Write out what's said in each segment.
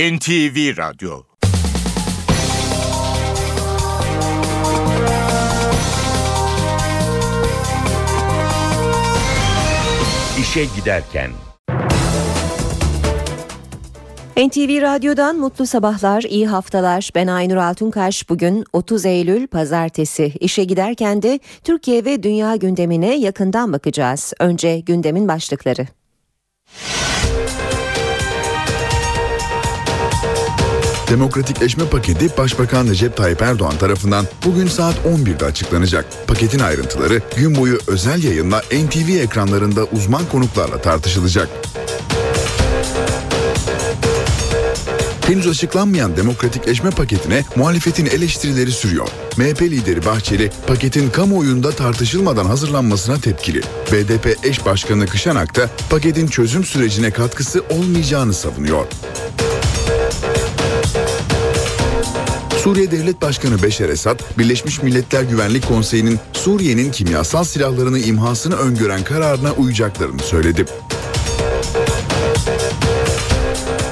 NTV Radyo İşe Giderken NTV Radyo'dan mutlu sabahlar, iyi haftalar. Ben Aynur Altunkaş. Bugün 30 Eylül Pazartesi. İşe giderken de Türkiye ve dünya gündemine yakından bakacağız. Önce gündemin başlıkları. Demokratikleşme paketi Başbakan Recep Tayyip Erdoğan tarafından bugün saat 11'de açıklanacak. Paketin ayrıntıları gün boyu özel yayınla NTV ekranlarında uzman konuklarla tartışılacak. Henüz açıklanmayan demokratikleşme paketine muhalefetin eleştirileri sürüyor. MHP lideri Bahçeli paketin kamuoyunda tartışılmadan hazırlanmasına tepkili. BDP eş başkanı Kışanak da paketin çözüm sürecine katkısı olmayacağını savunuyor. Suriye Devlet Başkanı Beşer Esad, Birleşmiş Milletler Güvenlik Konseyi'nin Suriye'nin kimyasal silahlarını imhasını öngören kararına uyacaklarını söyledi.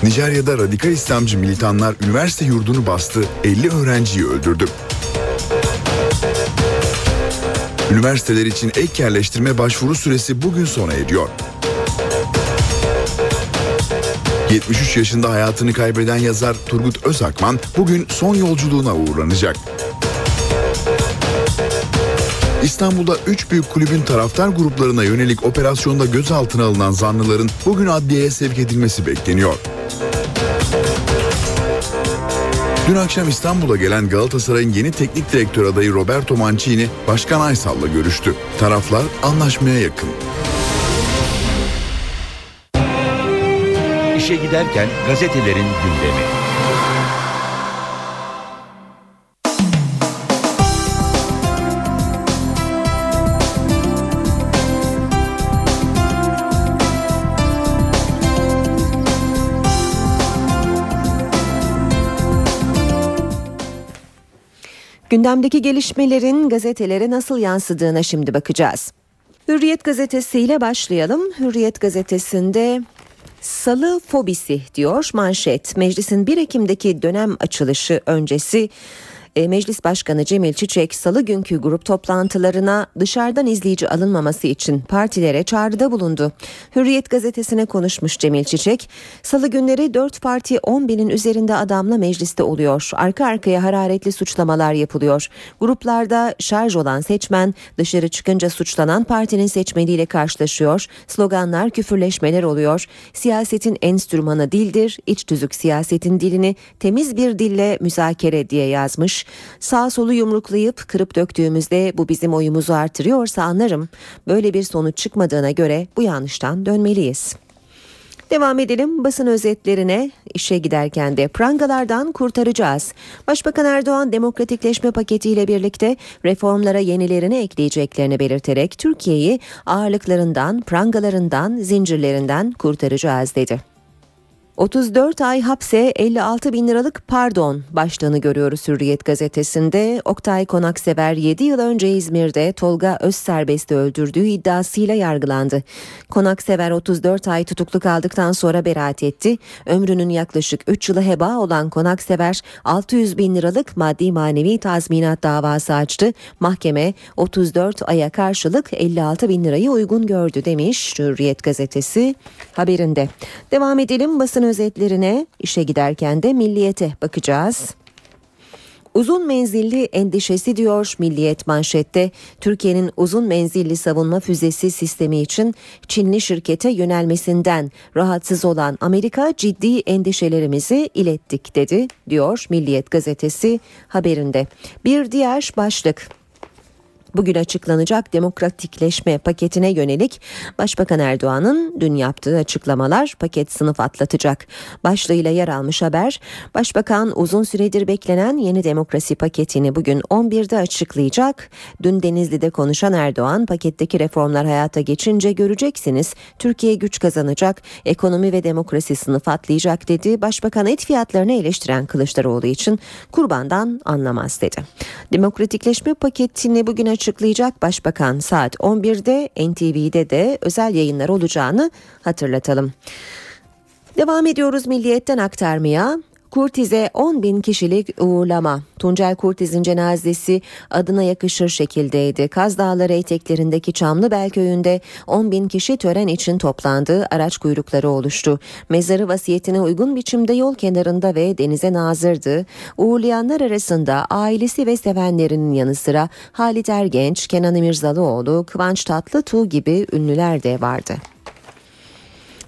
Nijerya'da radikal İslamcı militanlar üniversite yurdunu bastı, 50 öğrenciyi öldürdü. Üniversiteler için ek yerleştirme başvuru süresi bugün sona eriyor. 73 yaşında hayatını kaybeden yazar Turgut Özakman bugün son yolculuğuna uğurlanacak. İstanbul'da 3 büyük kulübün taraftar gruplarına yönelik operasyonda gözaltına alınan zanlıların bugün adliyeye sevk edilmesi bekleniyor. Dün akşam İstanbul'a gelen Galatasaray'ın yeni teknik direktör adayı Roberto Mancini, Başkan Aysal'la görüştü. Taraflar anlaşmaya yakın. İşe giderken gazetelerin gündemi. Gündemdeki gelişmelerin gazetelere nasıl yansıdığına şimdi bakacağız. Hürriyet gazetesiyle başlayalım. Hürriyet gazetesinde Salı fobisi diyor manşet. Meclisin 1 Ekim'deki dönem açılışı öncesi e, Meclis Başkanı Cemil Çiçek salı günkü grup toplantılarına dışarıdan izleyici alınmaması için partilere çağrıda bulundu. Hürriyet gazetesine konuşmuş Cemil Çiçek, salı günleri 4 parti 10 binin üzerinde adamla mecliste oluyor. Arka arkaya hararetli suçlamalar yapılıyor. Gruplarda şarj olan seçmen dışarı çıkınca suçlanan partinin seçmeniyle karşılaşıyor. Sloganlar, küfürleşmeler oluyor. Siyasetin enstrümanı dildir, iç tüzük siyasetin dilini temiz bir dille müzakere diye yazmış. Sağ solu yumruklayıp kırıp döktüğümüzde bu bizim oyumuzu artırıyorsa anlarım. Böyle bir sonuç çıkmadığına göre bu yanlıştan dönmeliyiz. Devam edelim basın özetlerine işe giderken de prangalardan kurtaracağız. Başbakan Erdoğan demokratikleşme paketiyle birlikte reformlara yenilerini ekleyeceklerini belirterek Türkiye'yi ağırlıklarından, prangalarından, zincirlerinden kurtaracağız dedi. 34 ay hapse 56 bin liralık pardon başlığını görüyoruz Hürriyet gazetesinde. Oktay Konaksever 7 yıl önce İzmir'de Tolga Özserbest'i öldürdüğü iddiasıyla yargılandı. Konaksever 34 ay tutuklu kaldıktan sonra beraat etti. Ömrünün yaklaşık 3 yılı heba olan Konaksever 600 bin liralık maddi manevi tazminat davası açtı. Mahkeme 34 aya karşılık 56 bin lirayı uygun gördü demiş Hürriyet gazetesi haberinde. Devam edelim basın özetlerine işe giderken de milliyete bakacağız. Uzun menzilli endişesi diyor Milliyet manşette. Türkiye'nin uzun menzilli savunma füzesi sistemi için Çinli şirkete yönelmesinden rahatsız olan Amerika ciddi endişelerimizi ilettik dedi diyor Milliyet gazetesi haberinde. Bir diğer başlık Bugün açıklanacak demokratikleşme paketine yönelik Başbakan Erdoğan'ın dün yaptığı açıklamalar paket sınıf atlatacak. Başlığıyla yer almış haber, Başbakan uzun süredir beklenen yeni demokrasi paketini bugün 11'de açıklayacak. Dün Denizli'de konuşan Erdoğan, paketteki reformlar hayata geçince göreceksiniz Türkiye güç kazanacak, ekonomi ve demokrasi sınıf atlayacak dedi. Başbakan et fiyatlarını eleştiren Kılıçdaroğlu için kurbandan anlamaz dedi. Demokratikleşme paketini bugün açıklayacak Başbakan saat 11'de NTV'de de özel yayınlar olacağını hatırlatalım. Devam ediyoruz milliyetten aktarmaya. Kurtiz'e 10 bin kişilik uğurlama. Tuncel Kurtiz'in cenazesi adına yakışır şekildeydi. Kaz Dağları eteklerindeki Çamlıbel köyünde 10 bin kişi tören için toplandı. Araç kuyrukları oluştu. Mezarı vasiyetine uygun biçimde yol kenarında ve denize nazırdı. Uğurlayanlar arasında ailesi ve sevenlerinin yanı sıra Halit Ergenç, Kenan İmirzalıoğlu, Kıvanç Tatlıtuğ gibi ünlüler de vardı.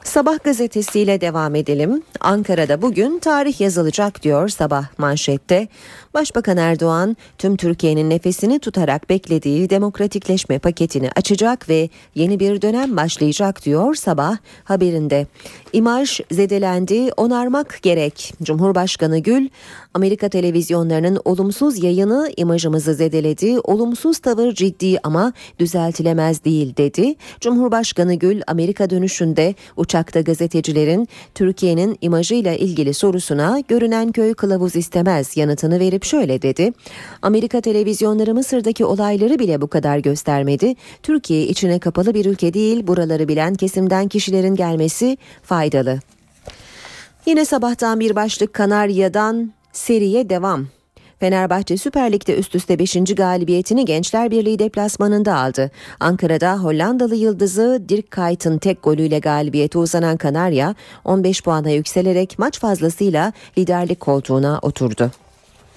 Sabah gazetesiyle devam edelim. Ankara'da bugün tarih yazılacak diyor sabah manşette. Başbakan Erdoğan tüm Türkiye'nin nefesini tutarak beklediği demokratikleşme paketini açacak ve yeni bir dönem başlayacak diyor sabah haberinde. İmaj zedelendi, onarmak gerek. Cumhurbaşkanı Gül, Amerika televizyonlarının olumsuz yayını imajımızı zedeledi. Olumsuz tavır ciddi ama düzeltilemez değil dedi. Cumhurbaşkanı Gül Amerika dönüşünde uçakta gazetecilerin Türkiye'nin imajıyla ilgili sorusuna görünen köy kılavuz istemez yanıtını verip şöyle dedi. Amerika televizyonları Mısır'daki olayları bile bu kadar göstermedi. Türkiye içine kapalı bir ülke değil. Buraları bilen kesimden kişilerin gelmesi faydalı. Yine sabahtan bir başlık Kanarya'dan seriye devam. Fenerbahçe Süper Lig'de üst üste 5. galibiyetini Gençler Birliği deplasmanında aldı. Ankara'da Hollandalı yıldızı Dirk Kuyt'ın tek golüyle galibiyete uzanan Kanarya 15 puana yükselerek maç fazlasıyla liderlik koltuğuna oturdu.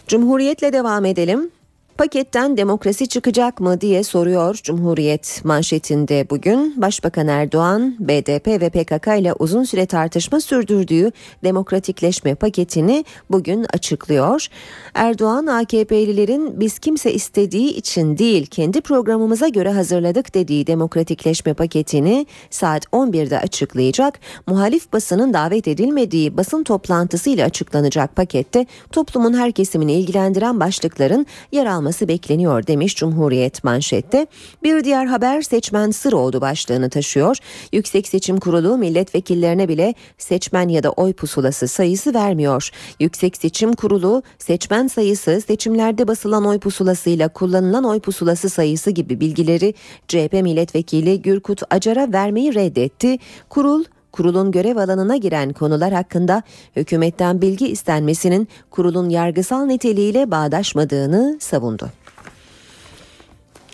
Cumhuriyetle devam edelim. Paketten demokrasi çıkacak mı diye soruyor Cumhuriyet manşetinde bugün. Başbakan Erdoğan, BDP ve PKK ile uzun süre tartışma sürdürdüğü demokratikleşme paketini bugün açıklıyor. Erdoğan, AKP'lilerin biz kimse istediği için değil kendi programımıza göre hazırladık dediği demokratikleşme paketini saat 11'de açıklayacak. Muhalif basının davet edilmediği basın toplantısıyla açıklanacak pakette toplumun her kesimini ilgilendiren başlıkların yer alması alması bekleniyor demiş Cumhuriyet manşette. Bir diğer haber seçmen sır oldu başlığını taşıyor. Yüksek Seçim Kurulu milletvekillerine bile seçmen ya da oy pusulası sayısı vermiyor. Yüksek Seçim Kurulu seçmen sayısı seçimlerde basılan oy pusulasıyla kullanılan oy pusulası sayısı gibi bilgileri CHP milletvekili Gürkut Acar'a vermeyi reddetti. Kurul kurulun görev alanına giren konular hakkında hükümetten bilgi istenmesinin kurulun yargısal niteliğiyle bağdaşmadığını savundu.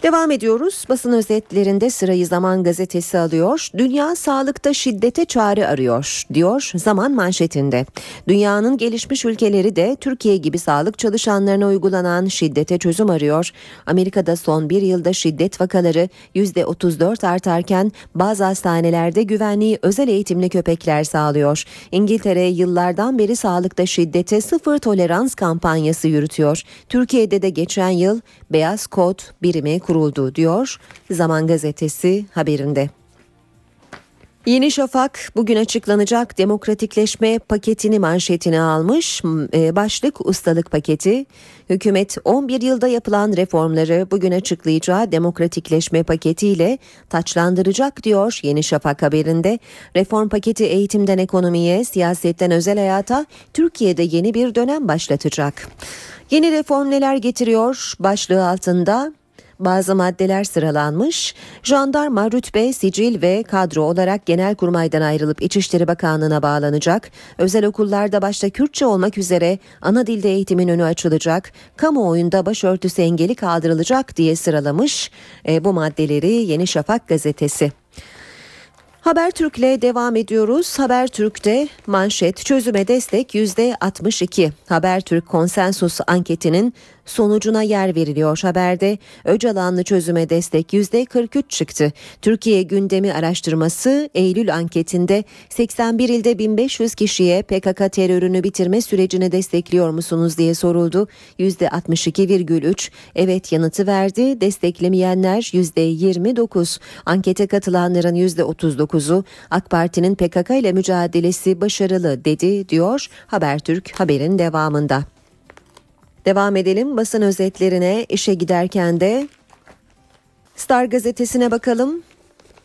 Devam ediyoruz. Basın özetlerinde sırayı Zaman gazetesi alıyor. Dünya sağlıkta şiddete çare arıyor diyor Zaman manşetinde. Dünyanın gelişmiş ülkeleri de Türkiye gibi sağlık çalışanlarına uygulanan şiddete çözüm arıyor. Amerika'da son bir yılda şiddet vakaları %34 artarken bazı hastanelerde güvenliği özel eğitimli köpekler sağlıyor. İngiltere yıllardan beri sağlıkta şiddete sıfır tolerans kampanyası yürütüyor. Türkiye'de de geçen yıl beyaz kod birimi kuruldu diyor Zaman Gazetesi haberinde. Yeni Şafak bugün açıklanacak demokratikleşme paketini manşetine almış. E, başlık ustalık paketi. Hükümet 11 yılda yapılan reformları bugün açıklayacağı demokratikleşme paketiyle taçlandıracak diyor Yeni Şafak haberinde. Reform paketi eğitimden ekonomiye, siyasetten özel hayata Türkiye'de yeni bir dönem başlatacak. Yeni reform neler getiriyor başlığı altında bazı maddeler sıralanmış. Jandarma rütbe, sicil ve kadro olarak Genelkurmay'dan ayrılıp İçişleri Bakanlığı'na bağlanacak. Özel okullarda başta Kürtçe olmak üzere ana dilde eğitimin önü açılacak. Kamuoyunda başörtüsü engeli kaldırılacak diye sıralamış e, bu maddeleri Yeni Şafak gazetesi. Habertürk'le devam ediyoruz. Habertürk'te manşet çözüme destek %62. Habertürk konsensus anketinin sonucuna yer veriliyor haberde. Öcalanlı çözüme destek %43 çıktı. Türkiye gündemi araştırması Eylül anketinde 81 ilde 1500 kişiye PKK terörünü bitirme sürecini destekliyor musunuz diye soruldu. %62,3 evet yanıtı verdi. Desteklemeyenler %29. Ankete katılanların %39'u AK Parti'nin PKK ile mücadelesi başarılı dedi diyor Habertürk haberin devamında. Devam edelim basın özetlerine işe giderken de Star gazetesine bakalım.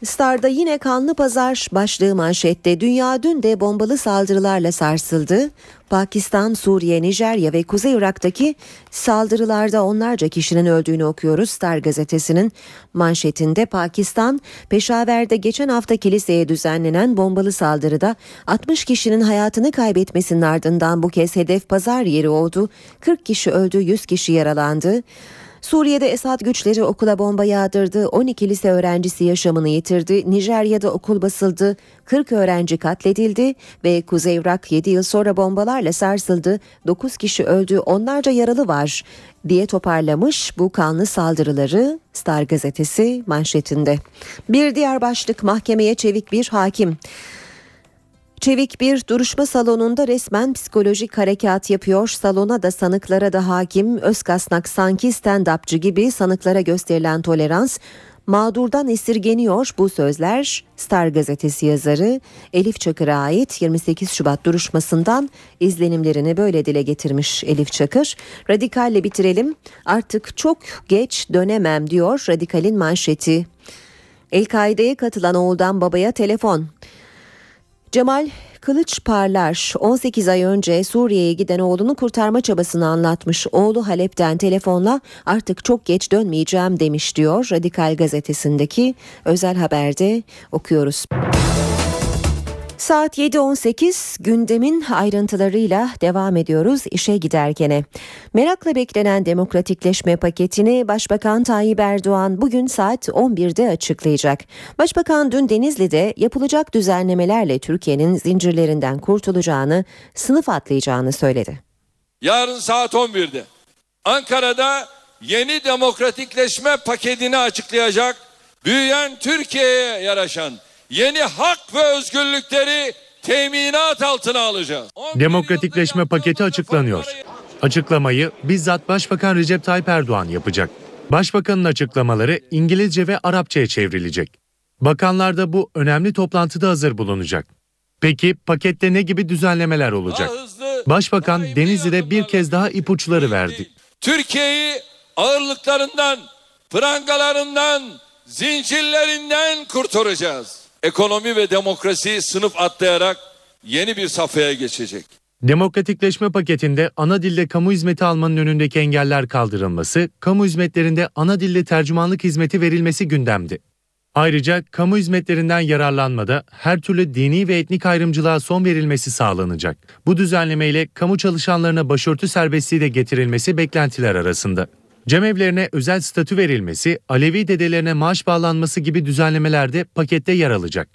Star'da yine kanlı pazar başlığı manşette dünya dün de bombalı saldırılarla sarsıldı. Pakistan, Suriye, Nijerya ve Kuzey Irak'taki saldırılarda onlarca kişinin öldüğünü okuyoruz. Star gazetesinin manşetinde Pakistan, Peşaver'de geçen hafta kiliseye düzenlenen bombalı saldırıda 60 kişinin hayatını kaybetmesinin ardından bu kez hedef pazar yeri oldu. 40 kişi öldü, 100 kişi yaralandı. Suriye'de Esad güçleri okula bomba yağdırdı. 12 lise öğrencisi yaşamını yitirdi. Nijerya'da okul basıldı. 40 öğrenci katledildi ve Kuzey Irak 7 yıl sonra bombalarla sarsıldı. 9 kişi öldü, onlarca yaralı var diye toparlamış bu kanlı saldırıları Star gazetesi manşetinde. Bir diğer başlık mahkemeye çevik bir hakim. Çevik bir duruşma salonunda resmen psikolojik harekat yapıyor. Salona da sanıklara da hakim, Özkasnak sanki stand-upçı gibi sanıklara gösterilen tolerans mağdurdan esirgeniyor bu sözler Star gazetesi yazarı Elif Çakır'a ait 28 Şubat duruşmasından izlenimlerini böyle dile getirmiş Elif Çakır. Radikalle bitirelim artık çok geç dönemem diyor Radikal'in manşeti. El-Kaide'ye katılan oğuldan babaya telefon. Cemal Kılıç Parlar 18 ay önce Suriye'ye giden oğlunu kurtarma çabasını anlatmış. Oğlu Halep'ten telefonla artık çok geç dönmeyeceğim demiş diyor Radikal gazetesindeki özel haberde okuyoruz. Saat 7.18 gündemin ayrıntılarıyla devam ediyoruz işe giderkene. Merakla beklenen demokratikleşme paketini Başbakan Tayyip Erdoğan bugün saat 11'de açıklayacak. Başbakan dün Denizli'de yapılacak düzenlemelerle Türkiye'nin zincirlerinden kurtulacağını, sınıf atlayacağını söyledi. Yarın saat 11'de Ankara'da yeni demokratikleşme paketini açıklayacak, büyüyen Türkiye'ye yaraşan yeni hak ve özgürlükleri teminat altına alacağız. Demokratikleşme paketi açıklanıyor. Açıklamayı bizzat Başbakan Recep Tayyip Erdoğan yapacak. Başbakanın açıklamaları İngilizce ve Arapçaya çevrilecek. Bakanlar da bu önemli toplantıda hazır bulunacak. Peki pakette ne gibi düzenlemeler olacak? Başbakan Denizli'de bir kez daha ipuçları verdi. Türkiye'yi ağırlıklarından, prangalarından, zincirlerinden kurtaracağız ekonomi ve demokrasi sınıf atlayarak yeni bir safhaya geçecek. Demokratikleşme paketinde ana dilde kamu hizmeti almanın önündeki engeller kaldırılması, kamu hizmetlerinde ana dilde tercümanlık hizmeti verilmesi gündemdi. Ayrıca kamu hizmetlerinden yararlanmada her türlü dini ve etnik ayrımcılığa son verilmesi sağlanacak. Bu düzenlemeyle kamu çalışanlarına başörtü serbestliği de getirilmesi beklentiler arasında. Cemevlerine özel statü verilmesi, Alevi dedelerine maaş bağlanması gibi düzenlemeler de pakette yer alacak.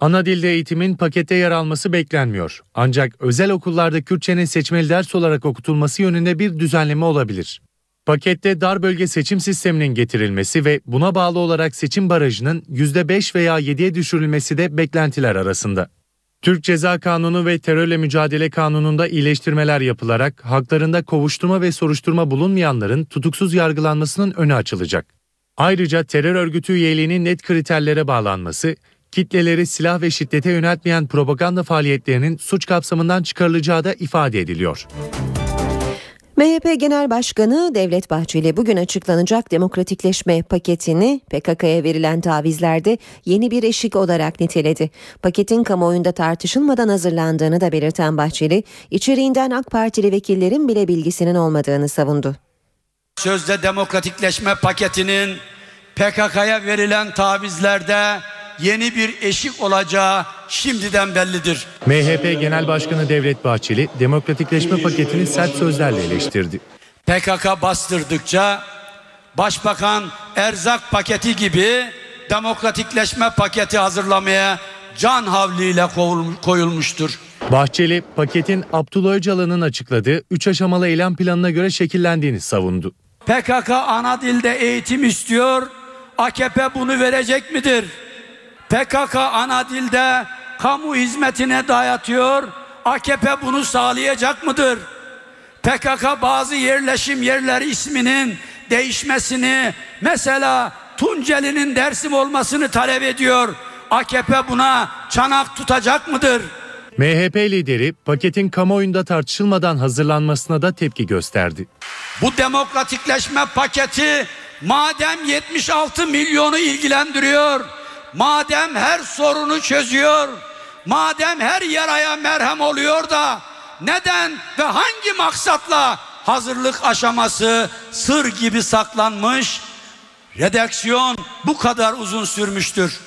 Ana dilde eğitimin pakette yer alması beklenmiyor. Ancak özel okullarda Kürtçenin seçmeli ders olarak okutulması yönünde bir düzenleme olabilir. Pakette dar bölge seçim sisteminin getirilmesi ve buna bağlı olarak seçim barajının %5 veya 7'ye düşürülmesi de beklentiler arasında. Türk Ceza Kanunu ve Terörle Mücadele Kanunu'nda iyileştirmeler yapılarak haklarında kovuşturma ve soruşturma bulunmayanların tutuksuz yargılanmasının önü açılacak. Ayrıca terör örgütü üyeliğinin net kriterlere bağlanması, kitleleri silah ve şiddete yöneltmeyen propaganda faaliyetlerinin suç kapsamından çıkarılacağı da ifade ediliyor. MHP Genel Başkanı Devlet Bahçeli bugün açıklanacak demokratikleşme paketini PKK'ya verilen tavizlerde yeni bir eşik olarak niteledi. Paketin kamuoyunda tartışılmadan hazırlandığını da belirten Bahçeli, içeriğinden AK Partili vekillerin bile bilgisinin olmadığını savundu. Sözde demokratikleşme paketinin PKK'ya verilen tavizlerde yeni bir eşik olacağı şimdiden bellidir. MHP Genel Başkanı Devlet Bahçeli demokratikleşme paketini sert sözlerle eleştirdi. PKK bastırdıkça Başbakan erzak paketi gibi demokratikleşme paketi hazırlamaya can havliyle koyulmuştur. Bahçeli paketin Abdullah Öcalan'ın açıkladığı 3 aşamalı eylem planına göre şekillendiğini savundu. PKK ana dilde eğitim istiyor. AKP bunu verecek midir? PKK ana dilde kamu hizmetine dayatıyor. AKP bunu sağlayacak mıdır? PKK bazı yerleşim yerleri isminin değişmesini mesela Tunceli'nin Dersim olmasını talep ediyor. AKP buna çanak tutacak mıdır? MHP lideri paketin kamuoyunda tartışılmadan hazırlanmasına da tepki gösterdi. Bu demokratikleşme paketi madem 76 milyonu ilgilendiriyor madem her sorunu çözüyor, madem her yaraya merhem oluyor da neden ve hangi maksatla hazırlık aşaması sır gibi saklanmış, redaksiyon bu kadar uzun sürmüştür.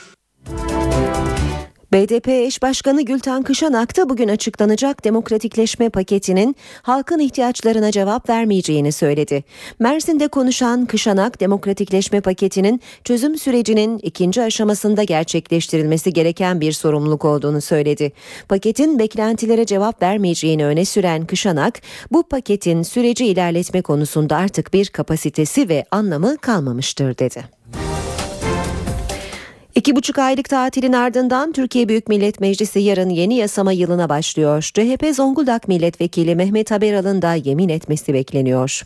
BDP eş başkanı Gülten Kışanak da bugün açıklanacak demokratikleşme paketinin halkın ihtiyaçlarına cevap vermeyeceğini söyledi. Mersin'de konuşan Kışanak demokratikleşme paketinin çözüm sürecinin ikinci aşamasında gerçekleştirilmesi gereken bir sorumluluk olduğunu söyledi. Paketin beklentilere cevap vermeyeceğini öne süren Kışanak, bu paketin süreci ilerletme konusunda artık bir kapasitesi ve anlamı kalmamıştır dedi. İki buçuk aylık tatilin ardından Türkiye Büyük Millet Meclisi yarın yeni yasama yılına başlıyor. CHP Zonguldak Milletvekili Mehmet Haberal'ın da yemin etmesi bekleniyor.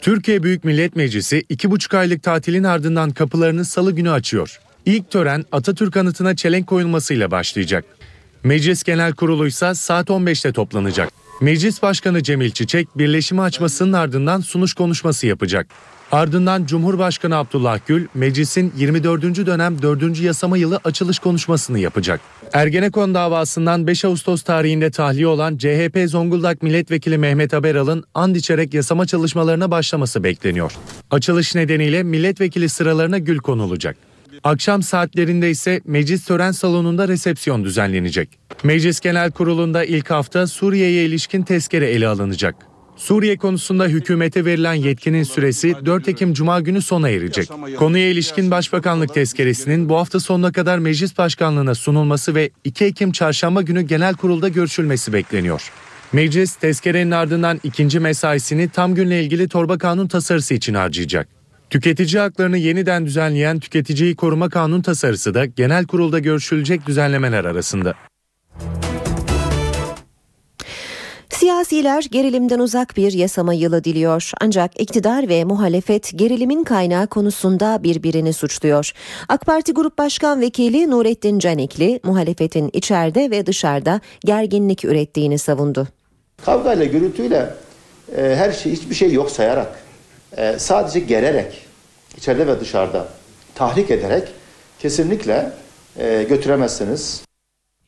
Türkiye Büyük Millet Meclisi iki buçuk aylık tatilin ardından kapılarını salı günü açıyor. İlk tören Atatürk anıtına çelenk koyulmasıyla başlayacak. Meclis Genel Kurulu ise saat 15'te toplanacak. Meclis Başkanı Cemil Çiçek birleşimi açmasının ardından sunuş konuşması yapacak. Ardından Cumhurbaşkanı Abdullah Gül meclisin 24. dönem 4. yasama yılı açılış konuşmasını yapacak. Ergenekon davasından 5 Ağustos tarihinde tahliye olan CHP Zonguldak Milletvekili Mehmet Haberal'ın and içerek yasama çalışmalarına başlaması bekleniyor. Açılış nedeniyle milletvekili sıralarına gül konulacak. Akşam saatlerinde ise meclis tören salonunda resepsiyon düzenlenecek. Meclis Genel Kurulu'nda ilk hafta Suriye'ye ilişkin tezkere ele alınacak. Suriye konusunda hükümete verilen yetkinin süresi 4 Ekim Cuma günü sona erecek. Konuya ilişkin Başbakanlık tezkeresinin bu hafta sonuna kadar Meclis Başkanlığı'na sunulması ve 2 Ekim Çarşamba günü genel kurulda görüşülmesi bekleniyor. Meclis tezkerenin ardından ikinci mesaisini tam günle ilgili torba kanun tasarısı için harcayacak. Tüketici haklarını yeniden düzenleyen Tüketiciyi Koruma Kanun tasarısı da genel kurulda görüşülecek düzenlemeler arasında. Siyasiler gerilimden uzak bir yasama yılı diliyor. Ancak iktidar ve muhalefet gerilimin kaynağı konusunda birbirini suçluyor. AK Parti Grup Başkan Vekili Nurettin Canikli muhalefetin içeride ve dışarıda gerginlik ürettiğini savundu. Kavgayla, gürültüyle e, her şey hiçbir şey yok sayarak e, sadece gererek içeride ve dışarıda tahrik ederek kesinlikle e, götüremezsiniz.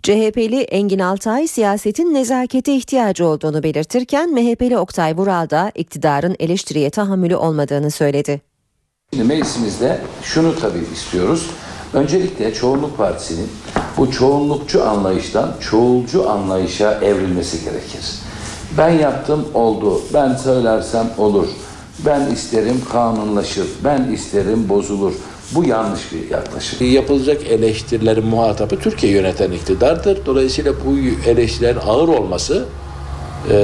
CHP'li Engin Altay siyasetin nezakete ihtiyacı olduğunu belirtirken MHP'li Oktay Vural da iktidarın eleştiriye tahammülü olmadığını söyledi. Şimdi meclisimizde şunu tabii istiyoruz. Öncelikle çoğunluk partisinin bu çoğunlukçu anlayıştan çoğulcu anlayışa evrilmesi gerekir. Ben yaptım oldu, ben söylersem olur, ben isterim kanunlaşır, ben isterim bozulur. Bu yanlış bir yaklaşım. Yapılacak eleştirilerin muhatabı Türkiye yöneten iktidardır. Dolayısıyla bu eleştirilerin ağır olması e,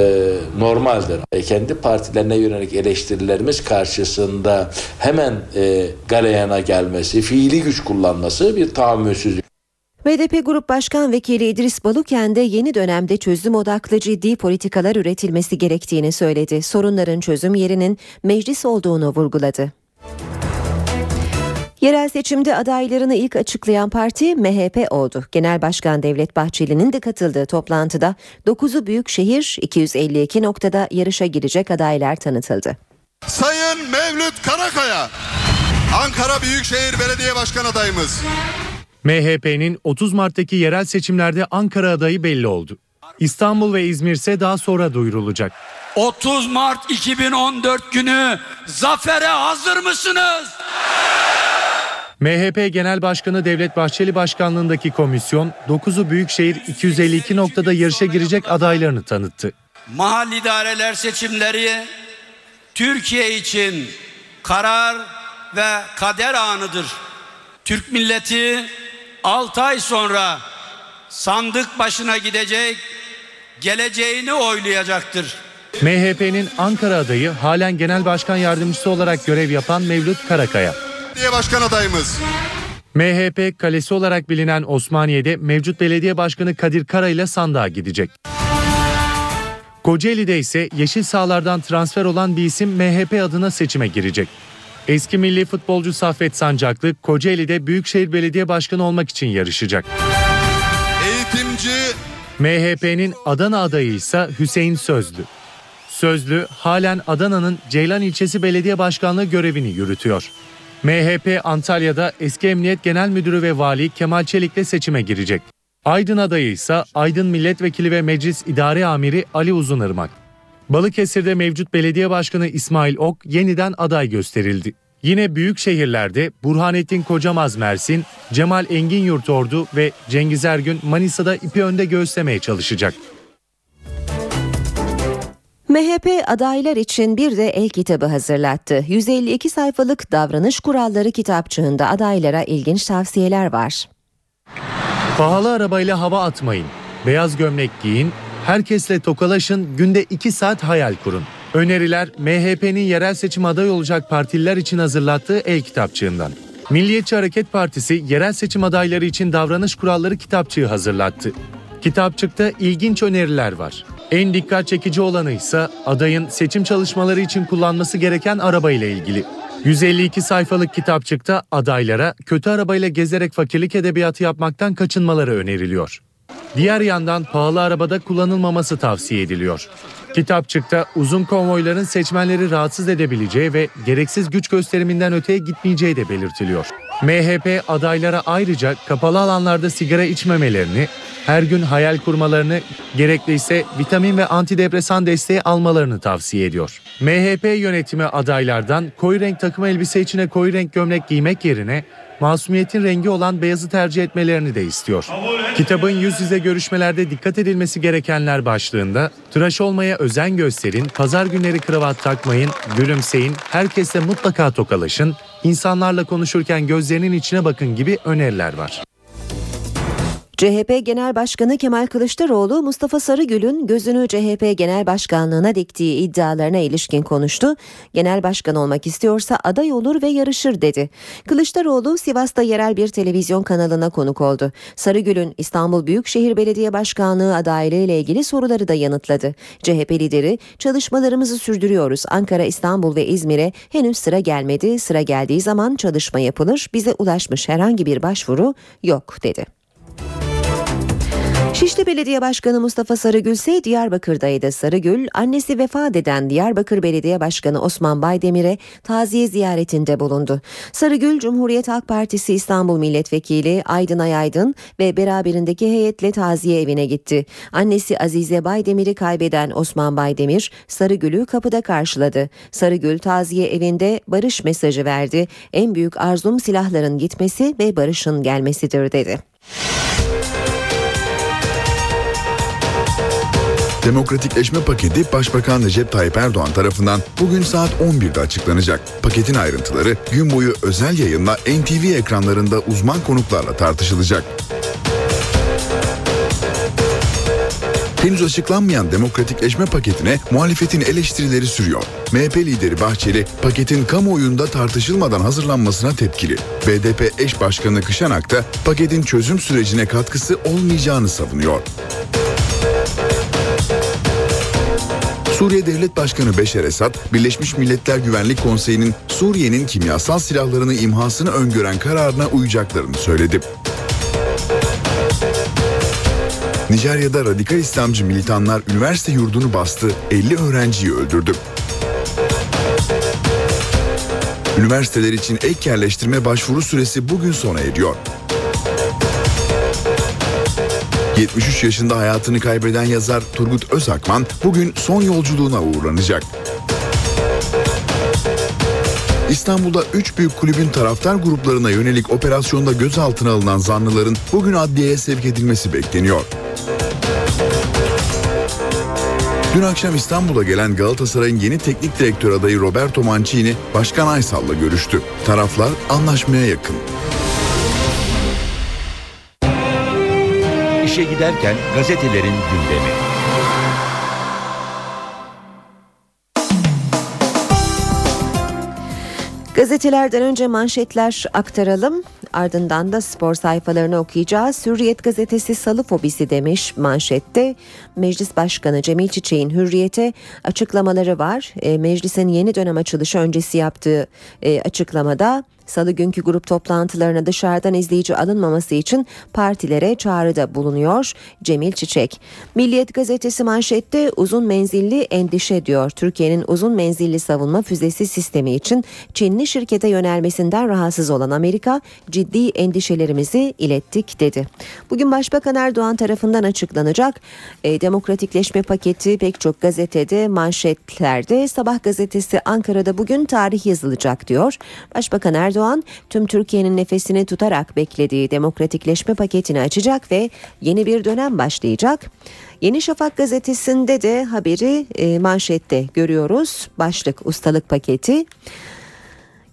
normaldir. E, kendi partilerine yönelik eleştirilerimiz karşısında hemen e, galeyana gelmesi, fiili güç kullanması bir tahammülsüzlük. BDP Grup Başkan Vekili İdris Baluken de yeni dönemde çözüm odaklı ciddi politikalar üretilmesi gerektiğini söyledi. Sorunların çözüm yerinin meclis olduğunu vurguladı. Yerel seçimde adaylarını ilk açıklayan parti MHP oldu. Genel Başkan Devlet Bahçeli'nin de katıldığı toplantıda 9'u büyük şehir 252 noktada yarışa girecek adaylar tanıtıldı. Sayın Mevlüt Karakaya, Ankara Büyükşehir Belediye Başkan adayımız. MHP'nin 30 Mart'taki yerel seçimlerde Ankara adayı belli oldu. İstanbul ve İzmir ise daha sonra duyurulacak. 30 Mart 2014 günü zafere hazır mısınız? MHP Genel Başkanı Devlet Bahçeli başkanlığındaki komisyon 9'u Büyükşehir 252 noktada yarışa girecek adaylarını tanıttı. Mahal idareler seçimleri Türkiye için karar ve kader anıdır. Türk milleti 6 ay sonra sandık başına gidecek, geleceğini oylayacaktır. MHP'nin Ankara adayı halen genel başkan yardımcısı olarak görev yapan Mevlüt Karakaya. Belediye Başkan adayımız. MHP kalesi olarak bilinen Osmaniye'de mevcut belediye başkanı Kadir Kara ile sandığa gidecek. Kocaeli'de ise yeşil sahalardan transfer olan bir isim MHP adına seçime girecek. Eski milli futbolcu Saffet Sancaklı Kocaeli'de Büyükşehir Belediye Başkanı olmak için yarışacak. Eğitimci. MHP'nin Adana adayı ise Hüseyin Sözlü. Sözlü halen Adana'nın Ceylan ilçesi belediye başkanlığı görevini yürütüyor. MHP Antalya'da eski Emniyet Genel Müdürü ve Vali Kemal Çelik'le seçime girecek. Aydın adayı ise Aydın Milletvekili ve Meclis İdare Amiri Ali Uzunırmak. Balıkesir'de mevcut belediye başkanı İsmail Ok yeniden aday gösterildi. Yine büyük şehirlerde Burhanettin Kocamaz Mersin, Cemal Engin Yurtordu ve Cengiz Ergün Manisa'da ipi önde göğüslemeye çalışacak. MHP adaylar için bir de el kitabı hazırlattı. 152 sayfalık davranış kuralları kitapçığında adaylara ilginç tavsiyeler var. Pahalı arabayla hava atmayın, beyaz gömlek giyin, herkesle tokalaşın, günde 2 saat hayal kurun. Öneriler MHP'nin yerel seçim aday olacak partililer için hazırlattığı el kitapçığından. Milliyetçi Hareket Partisi yerel seçim adayları için davranış kuralları kitapçığı hazırlattı. Kitapçıkta ilginç öneriler var. En dikkat çekici olanı ise adayın seçim çalışmaları için kullanması gereken araba ile ilgili. 152 sayfalık kitapçıkta adaylara kötü arabayla gezerek fakirlik edebiyatı yapmaktan kaçınmaları öneriliyor. Diğer yandan pahalı arabada kullanılmaması tavsiye ediliyor. Kitapçıkta uzun konvoyların seçmenleri rahatsız edebileceği ve gereksiz güç gösteriminden öteye gitmeyeceği de belirtiliyor. MHP adaylara ayrıca kapalı alanlarda sigara içmemelerini, her gün hayal kurmalarını, gerekliyse vitamin ve antidepresan desteği almalarını tavsiye ediyor. MHP yönetimi adaylardan koyu renk takım elbise içine koyu renk gömlek giymek yerine masumiyetin rengi olan beyazı tercih etmelerini de istiyor. Kitabın yüz yüze görüşmelerde dikkat edilmesi gerekenler başlığında tıraş olmaya özen gösterin, pazar günleri kravat takmayın, gülümseyin, herkesle mutlaka tokalaşın, insanlarla konuşurken gözlerinin içine bakın gibi öneriler var. CHP Genel Başkanı Kemal Kılıçdaroğlu Mustafa Sarıgül'ün gözünü CHP Genel Başkanlığına diktiği iddialarına ilişkin konuştu. Genel başkan olmak istiyorsa aday olur ve yarışır dedi. Kılıçdaroğlu Sivas'ta yerel bir televizyon kanalına konuk oldu. Sarıgül'ün İstanbul Büyükşehir Belediye Başkanlığı adaylığı ile ilgili soruları da yanıtladı. CHP lideri çalışmalarımızı sürdürüyoruz. Ankara, İstanbul ve İzmir'e henüz sıra gelmedi. Sıra geldiği zaman çalışma yapılır. Bize ulaşmış herhangi bir başvuru yok dedi. Şişli Belediye Başkanı Mustafa Sarıgül ise Diyarbakır'daydı. Sarıgül, annesi vefat eden Diyarbakır Belediye Başkanı Osman Baydemir'e taziye ziyaretinde bulundu. Sarıgül, Cumhuriyet Halk Partisi İstanbul Milletvekili Aydın Ayaydın ve beraberindeki heyetle taziye evine gitti. Annesi Azize Baydemir'i kaybeden Osman Baydemir, Sarıgül'ü kapıda karşıladı. Sarıgül taziye evinde barış mesajı verdi. En büyük arzum silahların gitmesi ve barışın gelmesidir dedi. Demokratikleşme paketi Başbakan Recep Tayyip Erdoğan tarafından bugün saat 11'de açıklanacak. Paketin ayrıntıları gün boyu özel yayınla NTV ekranlarında uzman konuklarla tartışılacak. Henüz açıklanmayan demokratikleşme paketine muhalefetin eleştirileri sürüyor. MHP lideri Bahçeli paketin kamuoyunda tartışılmadan hazırlanmasına tepkili. BDP eş başkanı Kışanak da paketin çözüm sürecine katkısı olmayacağını savunuyor. Suriye Devlet Başkanı Beşer Esad, Birleşmiş Milletler Güvenlik Konseyi'nin Suriye'nin kimyasal silahlarını imhasını öngören kararına uyacaklarını söyledi. Nijerya'da radikal İslamcı militanlar üniversite yurdunu bastı, 50 öğrenciyi öldürdü. Üniversiteler için ek yerleştirme başvuru süresi bugün sona eriyor. 73 yaşında hayatını kaybeden yazar Turgut Özakman bugün son yolculuğuna uğurlanacak. İstanbul'da 3 büyük kulübün taraftar gruplarına yönelik operasyonda gözaltına alınan zanlıların bugün adliyeye sevk edilmesi bekleniyor. Dün akşam İstanbul'a gelen Galatasaray'ın yeni teknik direktör adayı Roberto Mancini, Başkan Aysal'la görüştü. Taraflar anlaşmaya yakın. İşe giderken gazetelerin gündemi. Gazetelerden önce manşetler aktaralım. Ardından da spor sayfalarını okuyacağız. Hürriyet gazetesi salı fobisi demiş manşette. Meclis Başkanı Cemil Çiçek'in hürriyete açıklamaları var. E, meclisin yeni dönem açılışı öncesi yaptığı e, açıklamada Salı günkü grup toplantılarına dışarıdan izleyici alınmaması için partilere çağrıda bulunuyor Cemil Çiçek. Milliyet gazetesi manşette uzun menzilli endişe diyor. Türkiye'nin uzun menzilli savunma füzesi sistemi için Çinli şirkete yönelmesinden rahatsız olan Amerika ciddi endişelerimizi ilettik dedi. Bugün Başbakan Erdoğan tarafından açıklanacak e, demokratikleşme paketi pek çok gazetede manşetlerde Sabah gazetesi Ankara'da bugün tarih yazılacak diyor. Başbakan Erdoğan tüm Türkiye'nin nefesini tutarak beklediği demokratikleşme paketini açacak ve yeni bir dönem başlayacak. Yeni Şafak gazetesinde de haberi e, manşette görüyoruz. Başlık ustalık paketi.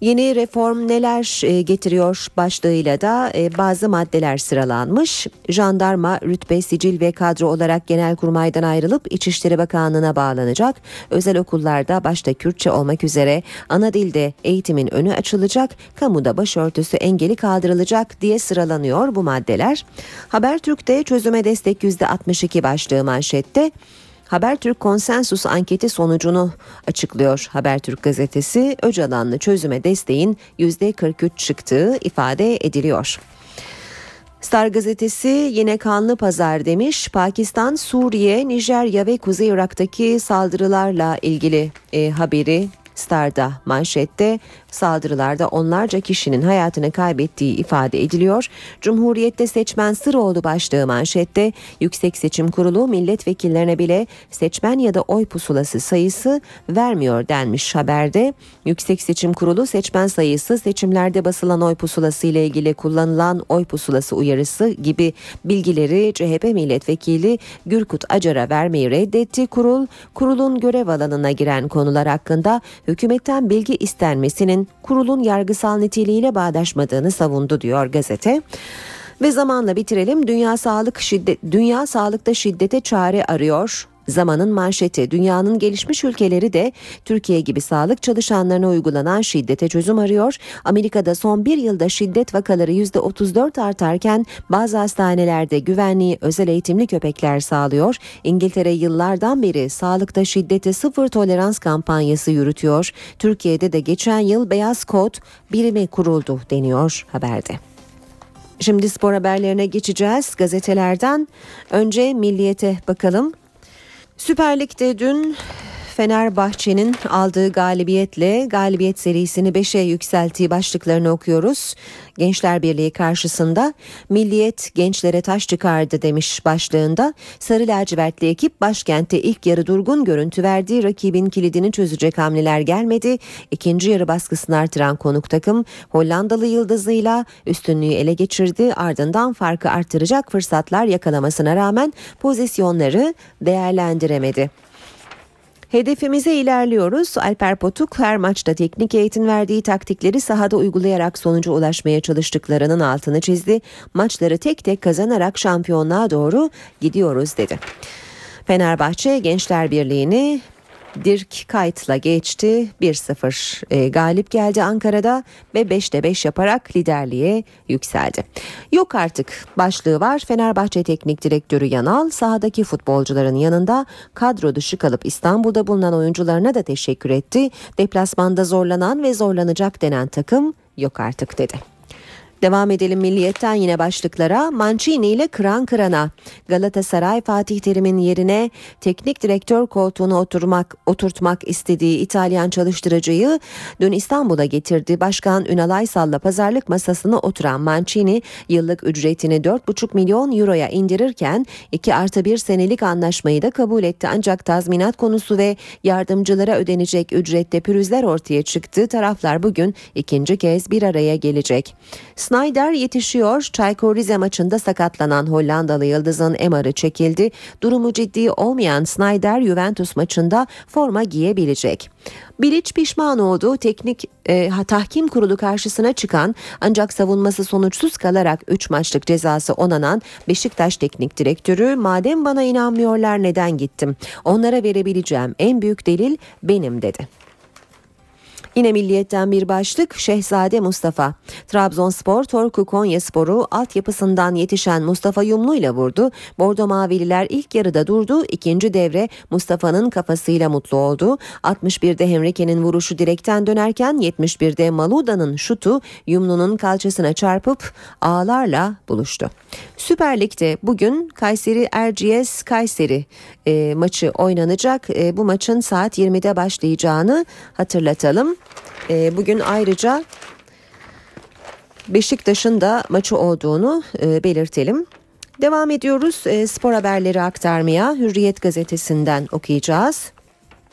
Yeni reform neler e, getiriyor başlığıyla da e, bazı maddeler sıralanmış. Jandarma rütbe, sicil ve kadro olarak Genelkurmay'dan ayrılıp İçişleri Bakanlığı'na bağlanacak. Özel okullarda başta Kürtçe olmak üzere ana dilde eğitimin önü açılacak. Kamuda başörtüsü engeli kaldırılacak diye sıralanıyor bu maddeler. Habertürk'te çözüme destek %62 başlığı manşette. Habertürk konsensus anketi sonucunu açıklıyor. Habertürk gazetesi Öcalan'lı çözüme desteğin %43 çıktığı ifade ediliyor. Star gazetesi yine kanlı pazar demiş. Pakistan, Suriye, Nijerya ve Kuzey Irak'taki saldırılarla ilgili e, haberi Star'da manşette saldırılarda onlarca kişinin hayatını kaybettiği ifade ediliyor. Cumhuriyette seçmen sır oldu başlığı manşette Yüksek Seçim Kurulu milletvekillerine bile seçmen ya da oy pusulası sayısı vermiyor denmiş haberde. Yüksek Seçim Kurulu seçmen sayısı seçimlerde basılan oy pusulası ile ilgili kullanılan oy pusulası uyarısı gibi bilgileri CHP milletvekili Gürkut Acar'a vermeyi reddetti. Kurul, kurulun görev alanına giren konular hakkında hükümetten bilgi istenmesinin kurulun yargısal niteliğiyle bağdaşmadığını savundu diyor gazete. Ve zamanla bitirelim. Dünya Sağlık şiddet Dünya Sağlıkta şiddete çare arıyor. Zamanın manşeti dünyanın gelişmiş ülkeleri de Türkiye gibi sağlık çalışanlarına uygulanan şiddete çözüm arıyor. Amerika'da son bir yılda şiddet vakaları %34 artarken bazı hastanelerde güvenliği özel eğitimli köpekler sağlıyor. İngiltere yıllardan beri sağlıkta şiddete sıfır tolerans kampanyası yürütüyor. Türkiye'de de geçen yıl Beyaz Kod birimi kuruldu deniyor haberde. Şimdi spor haberlerine geçeceğiz gazetelerden. Önce Milliyet'e bakalım. Süper Lig'de dün Fenerbahçe'nin aldığı galibiyetle galibiyet serisini 5'e yükselttiği başlıklarını okuyoruz. Gençler Birliği karşısında Milliyet gençlere taş çıkardı demiş başlığında. Sarı lacivertli ekip başkentte ilk yarı durgun görüntü verdi. Rakibin kilidini çözecek hamleler gelmedi. İkinci yarı baskısını artıran konuk takım Hollandalı yıldızıyla üstünlüğü ele geçirdi. Ardından farkı artıracak fırsatlar yakalamasına rağmen pozisyonları değerlendiremedi. Hedefimize ilerliyoruz. Alper Potuk her maçta teknik eğitim verdiği taktikleri sahada uygulayarak sonuca ulaşmaya çalıştıklarının altını çizdi. Maçları tek tek kazanarak şampiyonluğa doğru gidiyoruz dedi. Fenerbahçe Gençler Birliği'ni Dirk Kuyt'la geçti. 1-0 e, galip geldi Ankara'da ve 5'te 5 yaparak liderliğe yükseldi. Yok artık başlığı var. Fenerbahçe Teknik Direktörü Yanal sahadaki futbolcuların yanında kadro dışı kalıp İstanbul'da bulunan oyuncularına da teşekkür etti. Deplasmanda zorlanan ve zorlanacak denen takım yok artık dedi. Devam edelim milliyetten yine başlıklara. Mancini ile kıran kırana. Galatasaray Fatih Terim'in yerine teknik direktör koltuğuna oturmak oturtmak istediği İtalyan çalıştırıcıyı dün İstanbul'a getirdi. Başkan Ünal Aysal'la pazarlık masasına oturan Mancini yıllık ücretini 4,5 milyon euroya indirirken 2 artı 1 senelik anlaşmayı da kabul etti. Ancak tazminat konusu ve yardımcılara ödenecek ücrette pürüzler ortaya çıktı. Taraflar bugün ikinci kez bir araya gelecek. Snyder yetişiyor. Çaykur Rize maçında sakatlanan Hollandalı yıldızın MR'ı çekildi. Durumu ciddi olmayan Snyder Juventus maçında forma giyebilecek. Bilic pişman oldu. Teknik e, tahkim kurulu karşısına çıkan ancak savunması sonuçsuz kalarak 3 maçlık cezası onanan Beşiktaş teknik direktörü madem bana inanmıyorlar neden gittim? Onlara verebileceğim en büyük delil benim dedi. Yine milliyetten bir başlık Şehzade Mustafa. Trabzonspor Torku Konyaspor'u altyapısından yetişen Mustafa Yumlu ile vurdu. Bordo Mavililer ilk yarıda durdu. İkinci devre Mustafa'nın kafasıyla mutlu oldu. 61'de Henrique'nin vuruşu direkten dönerken 71'de Maluda'nın şutu Yumlu'nun kalçasına çarpıp ağlarla buluştu. Süper Lig'de bugün Kayseri Erciyes Kayseri e, maçı oynanacak. E, bu maçın saat 20'de başlayacağını hatırlatalım. E, bugün ayrıca Beşiktaş'ın da maçı olduğunu e, belirtelim. Devam ediyoruz e, spor haberleri aktarmaya Hürriyet gazetesinden okuyacağız.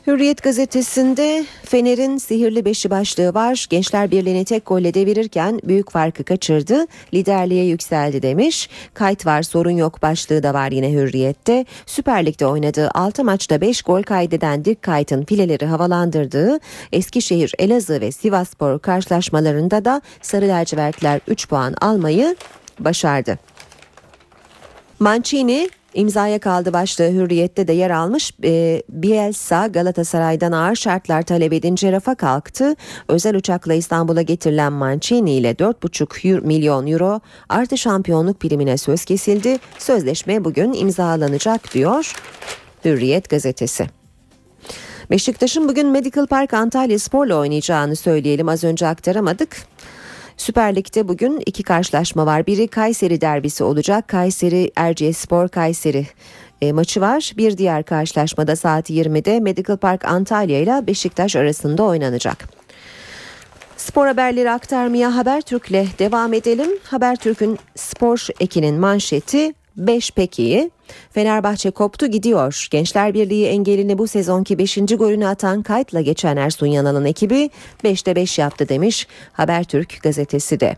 Hürriyet gazetesinde Fener'in sihirli beşi başlığı var. Gençler Birliği'ni tek golle devirirken büyük farkı kaçırdı. Liderliğe yükseldi demiş. Kayıt var sorun yok başlığı da var yine Hürriyet'te. Süper Lig'de oynadığı 6 maçta 5 gol kaydeden Dirk Kayt'ın fileleri havalandırdığı Eskişehir, Elazığ ve Sivasspor karşılaşmalarında da Sarı Lacivertler 3 puan almayı başardı. Mancini imzaya kaldı başlığı hürriyette de yer almış. E, Bielsa Galatasaray'dan ağır şartlar talep edince rafa kalktı. Özel uçakla İstanbul'a getirilen Mancini ile 4,5 milyon euro artı şampiyonluk primine söz kesildi. Sözleşme bugün imzalanacak diyor Hürriyet gazetesi. Beşiktaş'ın bugün Medical Park Antalya Spor'la oynayacağını söyleyelim az önce aktaramadık. Süper Lig'de bugün iki karşılaşma var. Biri Kayseri derbisi olacak. Kayseri Erciyesspor Kayseri e, maçı var. Bir diğer karşılaşmada saat 20'de Medical Park Antalya ile Beşiktaş arasında oynanacak. Spor haberleri aktarmaya Habertürk'le devam edelim. Habertürk'ün spor ekinin manşeti 5 pekiyi. Fenerbahçe koptu gidiyor. Gençler Birliği engelini bu sezonki 5. golünü atan kayıtla geçen Ersun Yanal'ın ekibi 5'te 5 yaptı demiş Habertürk gazetesi de.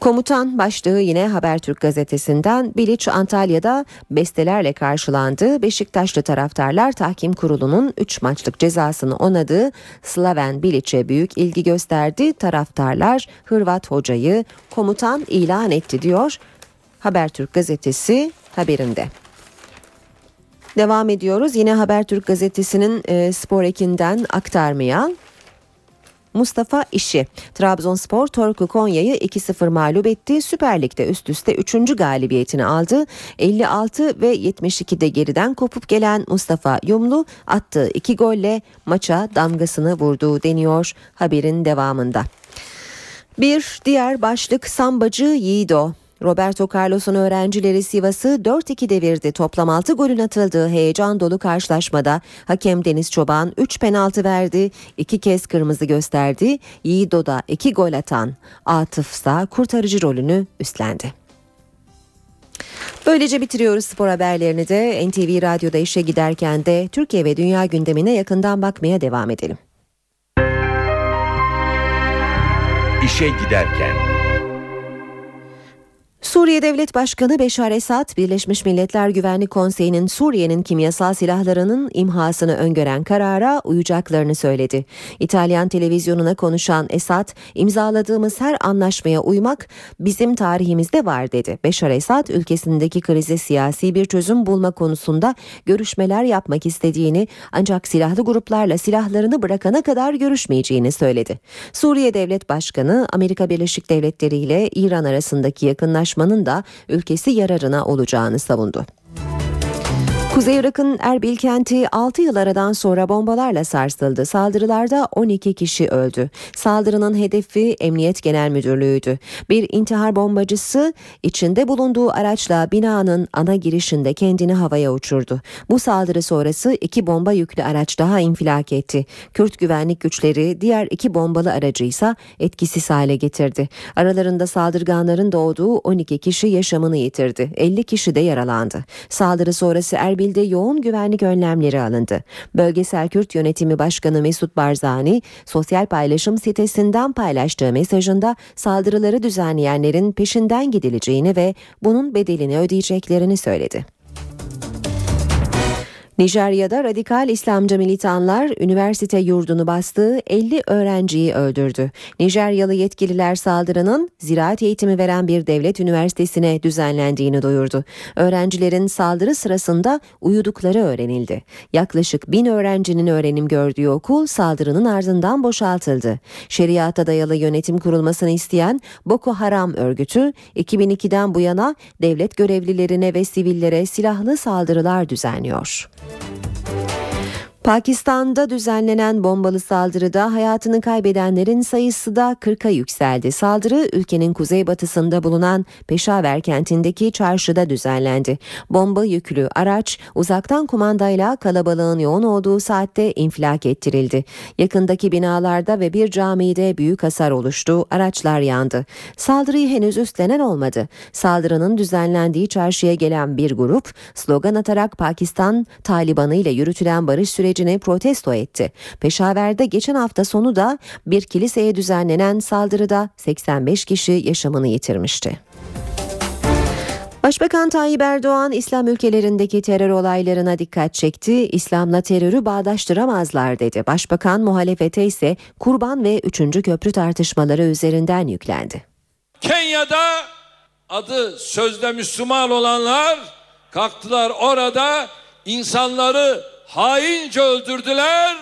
Komutan başlığı yine Habertürk gazetesinden Bilic Antalya'da bestelerle karşılandı. Beşiktaşlı taraftarlar tahkim kurulunun 3 maçlık cezasını onadığı Slaven Bilic'e büyük ilgi gösterdi. Taraftarlar Hırvat hocayı komutan ilan etti diyor Habertürk gazetesi haberinde. Devam ediyoruz yine Habertürk gazetesinin e, spor ekinden aktarmaya. Mustafa İşi. Trabzonspor Torku Konya'yı 2-0 mağlup etti. Süper Lig'de üst üste 3. galibiyetini aldı. 56 ve 72'de geriden kopup gelen Mustafa Yumlu attığı 2 golle maça damgasını vurdu deniyor haberin devamında. Bir diğer başlık sambacı Yiğido. Roberto Carlos'un öğrencileri Sivas'ı 4-2 devirdi. Toplam 6 golün atıldığı heyecan dolu karşılaşmada hakem Deniz Çoban 3 penaltı verdi. 2 kez kırmızı gösterdi. Yiğido'da 2 gol atan Atıf ise kurtarıcı rolünü üstlendi. Böylece bitiriyoruz spor haberlerini de NTV Radyo'da işe giderken de Türkiye ve dünya gündemine yakından bakmaya devam edelim. İşe giderken Suriye Devlet Başkanı Beşar Esad, Birleşmiş Milletler Güvenlik Konseyi'nin Suriye'nin kimyasal silahlarının imhasını öngören karara uyacaklarını söyledi. İtalyan televizyonuna konuşan Esad, imzaladığımız her anlaşmaya uymak bizim tarihimizde var dedi. Beşar Esad, ülkesindeki krize siyasi bir çözüm bulma konusunda görüşmeler yapmak istediğini ancak silahlı gruplarla silahlarını bırakana kadar görüşmeyeceğini söyledi. Suriye Devlet Başkanı, Amerika Birleşik Devletleri ile İran arasındaki yakınlaşma anlaşmanın da ülkesi yararına olacağını savundu. Kuzey Irak'ın Erbil kenti 6 yıl aradan sonra bombalarla sarsıldı. Saldırılarda 12 kişi öldü. Saldırının hedefi Emniyet Genel Müdürlüğü'ydü. Bir intihar bombacısı içinde bulunduğu araçla binanın ana girişinde kendini havaya uçurdu. Bu saldırı sonrası iki bomba yüklü araç daha infilak etti. Kürt güvenlik güçleri diğer iki bombalı aracı ise etkisiz hale getirdi. Aralarında saldırganların doğduğu 12 kişi yaşamını yitirdi. 50 kişi de yaralandı. Saldırı sonrası Erbil Erbil'de yoğun güvenlik önlemleri alındı. Bölgesel Kürt Yönetimi Başkanı Mesut Barzani sosyal paylaşım sitesinden paylaştığı mesajında saldırıları düzenleyenlerin peşinden gidileceğini ve bunun bedelini ödeyeceklerini söyledi. Nijerya'da radikal İslamcı militanlar üniversite yurdunu bastığı 50 öğrenciyi öldürdü. Nijeryalı yetkililer saldırının ziraat eğitimi veren bir devlet üniversitesine düzenlendiğini duyurdu. Öğrencilerin saldırı sırasında uyudukları öğrenildi. Yaklaşık bin öğrencinin öğrenim gördüğü okul saldırının ardından boşaltıldı. Şeriata dayalı yönetim kurulmasını isteyen Boko Haram örgütü 2002'den bu yana devlet görevlilerine ve sivillere silahlı saldırılar düzenliyor. Thank you. Pakistan'da düzenlenen bombalı saldırıda hayatını kaybedenlerin sayısı da 40'a yükseldi. Saldırı ülkenin kuzeybatısında bulunan Peşaver kentindeki çarşıda düzenlendi. Bomba yüklü araç uzaktan kumandayla kalabalığın yoğun olduğu saatte infilak ettirildi. Yakındaki binalarda ve bir camide büyük hasar oluştu. Araçlar yandı. Saldırıyı henüz üstlenen olmadı. Saldırının düzenlendiği çarşıya gelen bir grup slogan atarak Pakistan Talibanı ile yürütülen barış süreci sürecini protesto etti. Peşaver'de geçen hafta sonu da bir kiliseye düzenlenen saldırıda 85 kişi yaşamını yitirmişti. Başbakan Tayyip Erdoğan İslam ülkelerindeki terör olaylarına dikkat çekti. İslam'la terörü bağdaştıramazlar dedi. Başbakan muhalefete ise kurban ve 3. köprü tartışmaları üzerinden yüklendi. Kenya'da adı sözde Müslüman olanlar kalktılar orada insanları haince öldürdüler.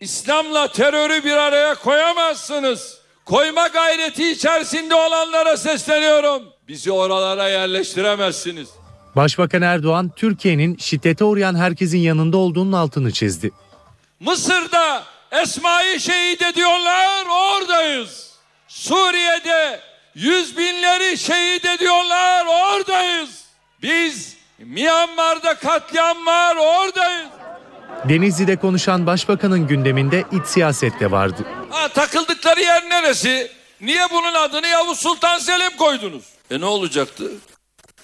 İslam'la terörü bir araya koyamazsınız. Koyma gayreti içerisinde olanlara sesleniyorum. Bizi oralara yerleştiremezsiniz. Başbakan Erdoğan Türkiye'nin şiddete uğrayan herkesin yanında olduğunun altını çizdi. Mısır'da Esma'yı şehit ediyorlar oradayız. Suriye'de yüz binleri şehit ediyorlar oradayız. Biz Myanmar'da katliam var oradayız. Denizli'de konuşan başbakanın gündeminde iç siyaset de vardı. Ha, takıldıkları yer neresi? Niye bunun adını Yavuz Sultan Selim koydunuz? E ne olacaktı?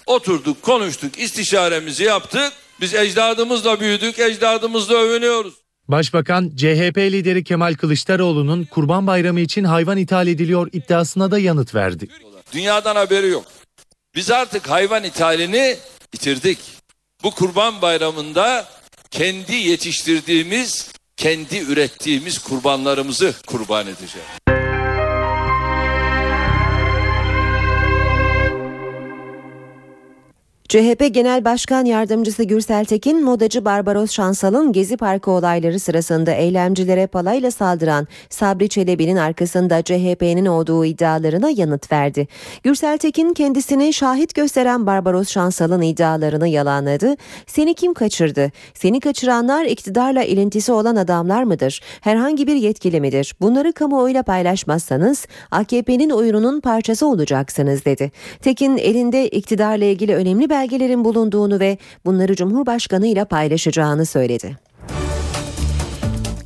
Oturduk, konuştuk, istişaremizi yaptık. Biz ecdadımızla büyüdük, ecdadımızla övünüyoruz. Başbakan CHP lideri Kemal Kılıçdaroğlu'nun Kurban Bayramı için hayvan ithal ediliyor iddiasına da yanıt verdi. Dünyadan haberi yok. Biz artık hayvan ithalini bitirdik. Bu Kurban Bayramı'nda kendi yetiştirdiğimiz, kendi ürettiğimiz kurbanlarımızı kurban edeceğiz. CHP Genel Başkan Yardımcısı Gürsel Tekin, modacı Barbaros Şansal'ın Gezi Parkı olayları sırasında eylemcilere palayla saldıran Sabri Çelebi'nin arkasında CHP'nin olduğu iddialarına yanıt verdi. Gürsel Tekin kendisini şahit gösteren Barbaros Şansal'ın iddialarını yalanladı. Seni kim kaçırdı? Seni kaçıranlar iktidarla ilintisi olan adamlar mıdır? Herhangi bir yetkili midir? Bunları kamuoyuyla paylaşmazsanız AKP'nin oyununun parçası olacaksınız dedi. Tekin elinde iktidarla ilgili önemli belgelerin bulunduğunu ve bunları Cumhurbaşkanı ile paylaşacağını söyledi.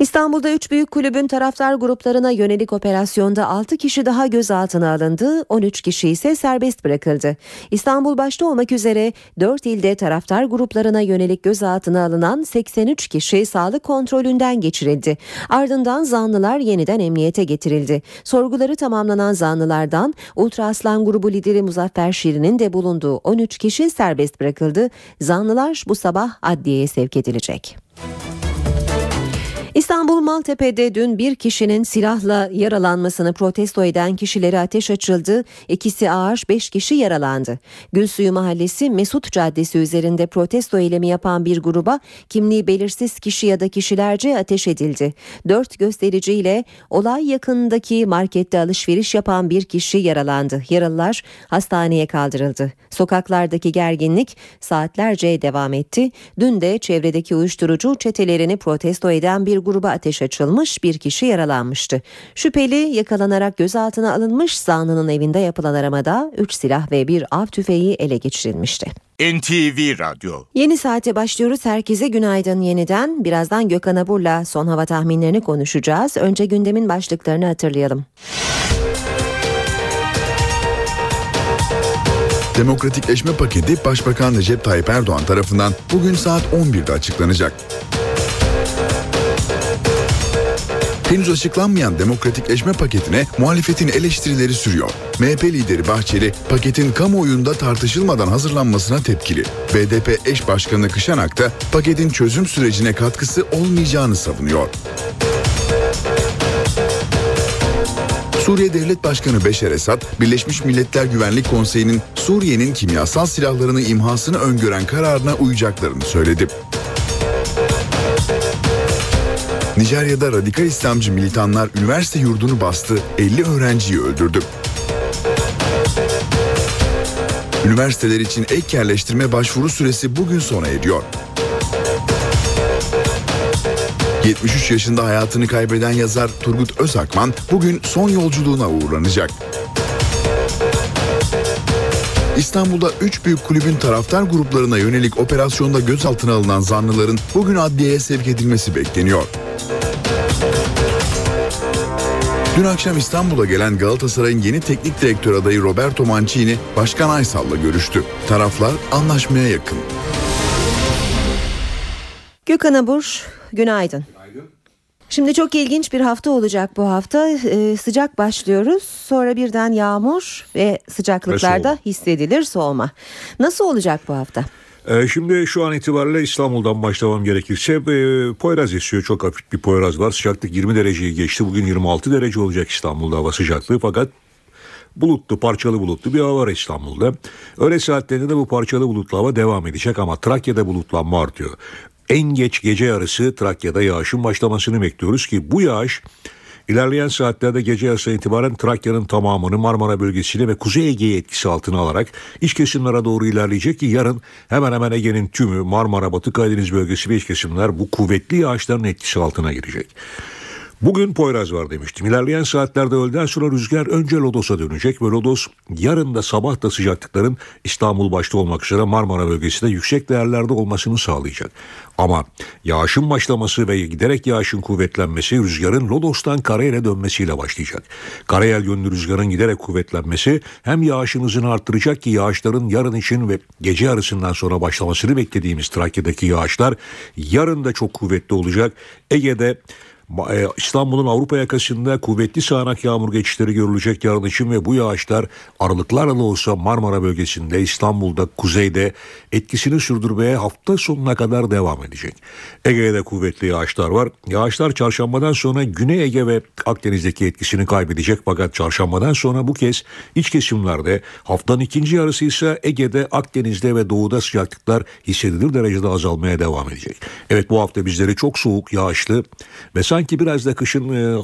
İstanbul'da 3 büyük kulübün taraftar gruplarına yönelik operasyonda 6 kişi daha gözaltına alındı, 13 kişi ise serbest bırakıldı. İstanbul başta olmak üzere 4 ilde taraftar gruplarına yönelik gözaltına alınan 83 kişi sağlık kontrolünden geçirildi. Ardından zanlılar yeniden emniyete getirildi. Sorguları tamamlanan zanlılardan Ultra Aslan grubu lideri Muzaffer Şirin'in de bulunduğu 13 kişi serbest bırakıldı. Zanlılar bu sabah adliyeye sevk edilecek. İstanbul Maltepe'de dün bir kişinin silahla yaralanmasını protesto eden kişilere ateş açıldı. İkisi ağır, beş kişi yaralandı. Gülsuyu Mahallesi Mesut Caddesi üzerinde protesto eylemi yapan bir gruba kimliği belirsiz kişi ya da kişilerce ateş edildi. Dört göstericiyle olay yakındaki markette alışveriş yapan bir kişi yaralandı. Yaralılar hastaneye kaldırıldı. Sokaklardaki gerginlik saatlerce devam etti. Dün de çevredeki uyuşturucu çetelerini protesto eden bir gruba ateş açılmış bir kişi yaralanmıştı. Şüpheli yakalanarak gözaltına alınmış zanlının evinde yapılan aramada 3 silah ve bir av tüfeği ele geçirilmişti. NTV Radyo Yeni saate başlıyoruz. Herkese günaydın yeniden. Birazdan Gökhan Abur'la son hava tahminlerini konuşacağız. Önce gündemin başlıklarını hatırlayalım. Demokratikleşme paketi Başbakan Recep Tayyip Erdoğan tarafından bugün saat 11'de açıklanacak. Henüz açıklanmayan demokratikleşme paketine muhalefetin eleştirileri sürüyor. MHP lideri Bahçeli paketin kamuoyunda tartışılmadan hazırlanmasına tepkili. BDP eş başkanı Kışanak da paketin çözüm sürecine katkısı olmayacağını savunuyor. Suriye Devlet Başkanı Beşer Esad, Birleşmiş Milletler Güvenlik Konseyi'nin Suriye'nin kimyasal silahlarını imhasını öngören kararına uyacaklarını söyledi. Nijerya'da radikal İslamcı militanlar üniversite yurdunu bastı, 50 öğrenciyi öldürdü. Üniversiteler için ek yerleştirme başvuru süresi bugün sona eriyor. 73 yaşında hayatını kaybeden yazar Turgut Özakman bugün son yolculuğuna uğurlanacak. İstanbul'da 3 büyük kulübün taraftar gruplarına yönelik operasyonda gözaltına alınan zanlıların bugün adliyeye sevk edilmesi bekleniyor. Dün akşam İstanbul'a gelen Galatasaray'ın yeni teknik direktör adayı Roberto Mancini, Başkan Aysal'la görüştü. Taraflar anlaşmaya yakın. Gökhan Abur, günaydın. Şimdi çok ilginç bir hafta olacak bu hafta. Ee, sıcak başlıyoruz. Sonra birden yağmur ve sıcaklıklarda hissedilir soğuma. Nasıl olacak bu hafta? Ee, şimdi şu an itibariyle İstanbul'dan başlamam gerekirse e, Poyraz esiyor. Çok hafif bir Poyraz var. Sıcaklık 20 dereceyi geçti. Bugün 26 derece olacak İstanbul'da hava sıcaklığı. Fakat bulutlu, parçalı bulutlu bir hava var İstanbul'da. Öğle saatlerinde de bu parçalı bulutlu hava devam edecek ama Trakya'da bulutlanma artıyor. En geç gece yarısı Trakya'da yağışın başlamasını bekliyoruz ki bu yağış ilerleyen saatlerde gece yarısından itibaren Trakya'nın tamamını Marmara bölgesine ve Kuzey Ege'yi etkisi altına alarak iç kesimlere doğru ilerleyecek ki yarın hemen hemen Ege'nin tümü Marmara, Batı Karadeniz bölgesi ve iç kesimler bu kuvvetli yağışların etkisi altına girecek. Bugün Poyraz var demiştim. İlerleyen saatlerde öğleden sonra rüzgar önce Lodos'a dönecek ve Lodos yarın da sabah da sıcaklıkların İstanbul başta olmak üzere Marmara bölgesinde yüksek değerlerde olmasını sağlayacak. Ama yağışın başlaması ve giderek yağışın kuvvetlenmesi rüzgarın Lodos'tan karayele dönmesiyle başlayacak. Karayel yönlü rüzgarın giderek kuvvetlenmesi hem yağışın hızını arttıracak ki yağışların yarın için ve gece yarısından sonra başlamasını beklediğimiz Trakya'daki yağışlar yarın da çok kuvvetli olacak. Ege'de İstanbul'un Avrupa yakasında kuvvetli sağanak yağmur geçişleri görülecek yarın için ve bu yağışlar aralıklarla da olsa Marmara bölgesinde İstanbul'da kuzeyde etkisini sürdürmeye hafta sonuna kadar devam edecek. Ege'de kuvvetli yağışlar var. Yağışlar çarşambadan sonra Güney Ege ve Akdeniz'deki etkisini kaybedecek fakat çarşambadan sonra bu kez iç kesimlerde haftanın ikinci yarısı ise Ege'de, Akdeniz'de ve doğuda sıcaklıklar hissedilir derecede azalmaya devam edecek. Evet bu hafta bizleri çok soğuk, yağışlı ve sanki biraz da kışın e,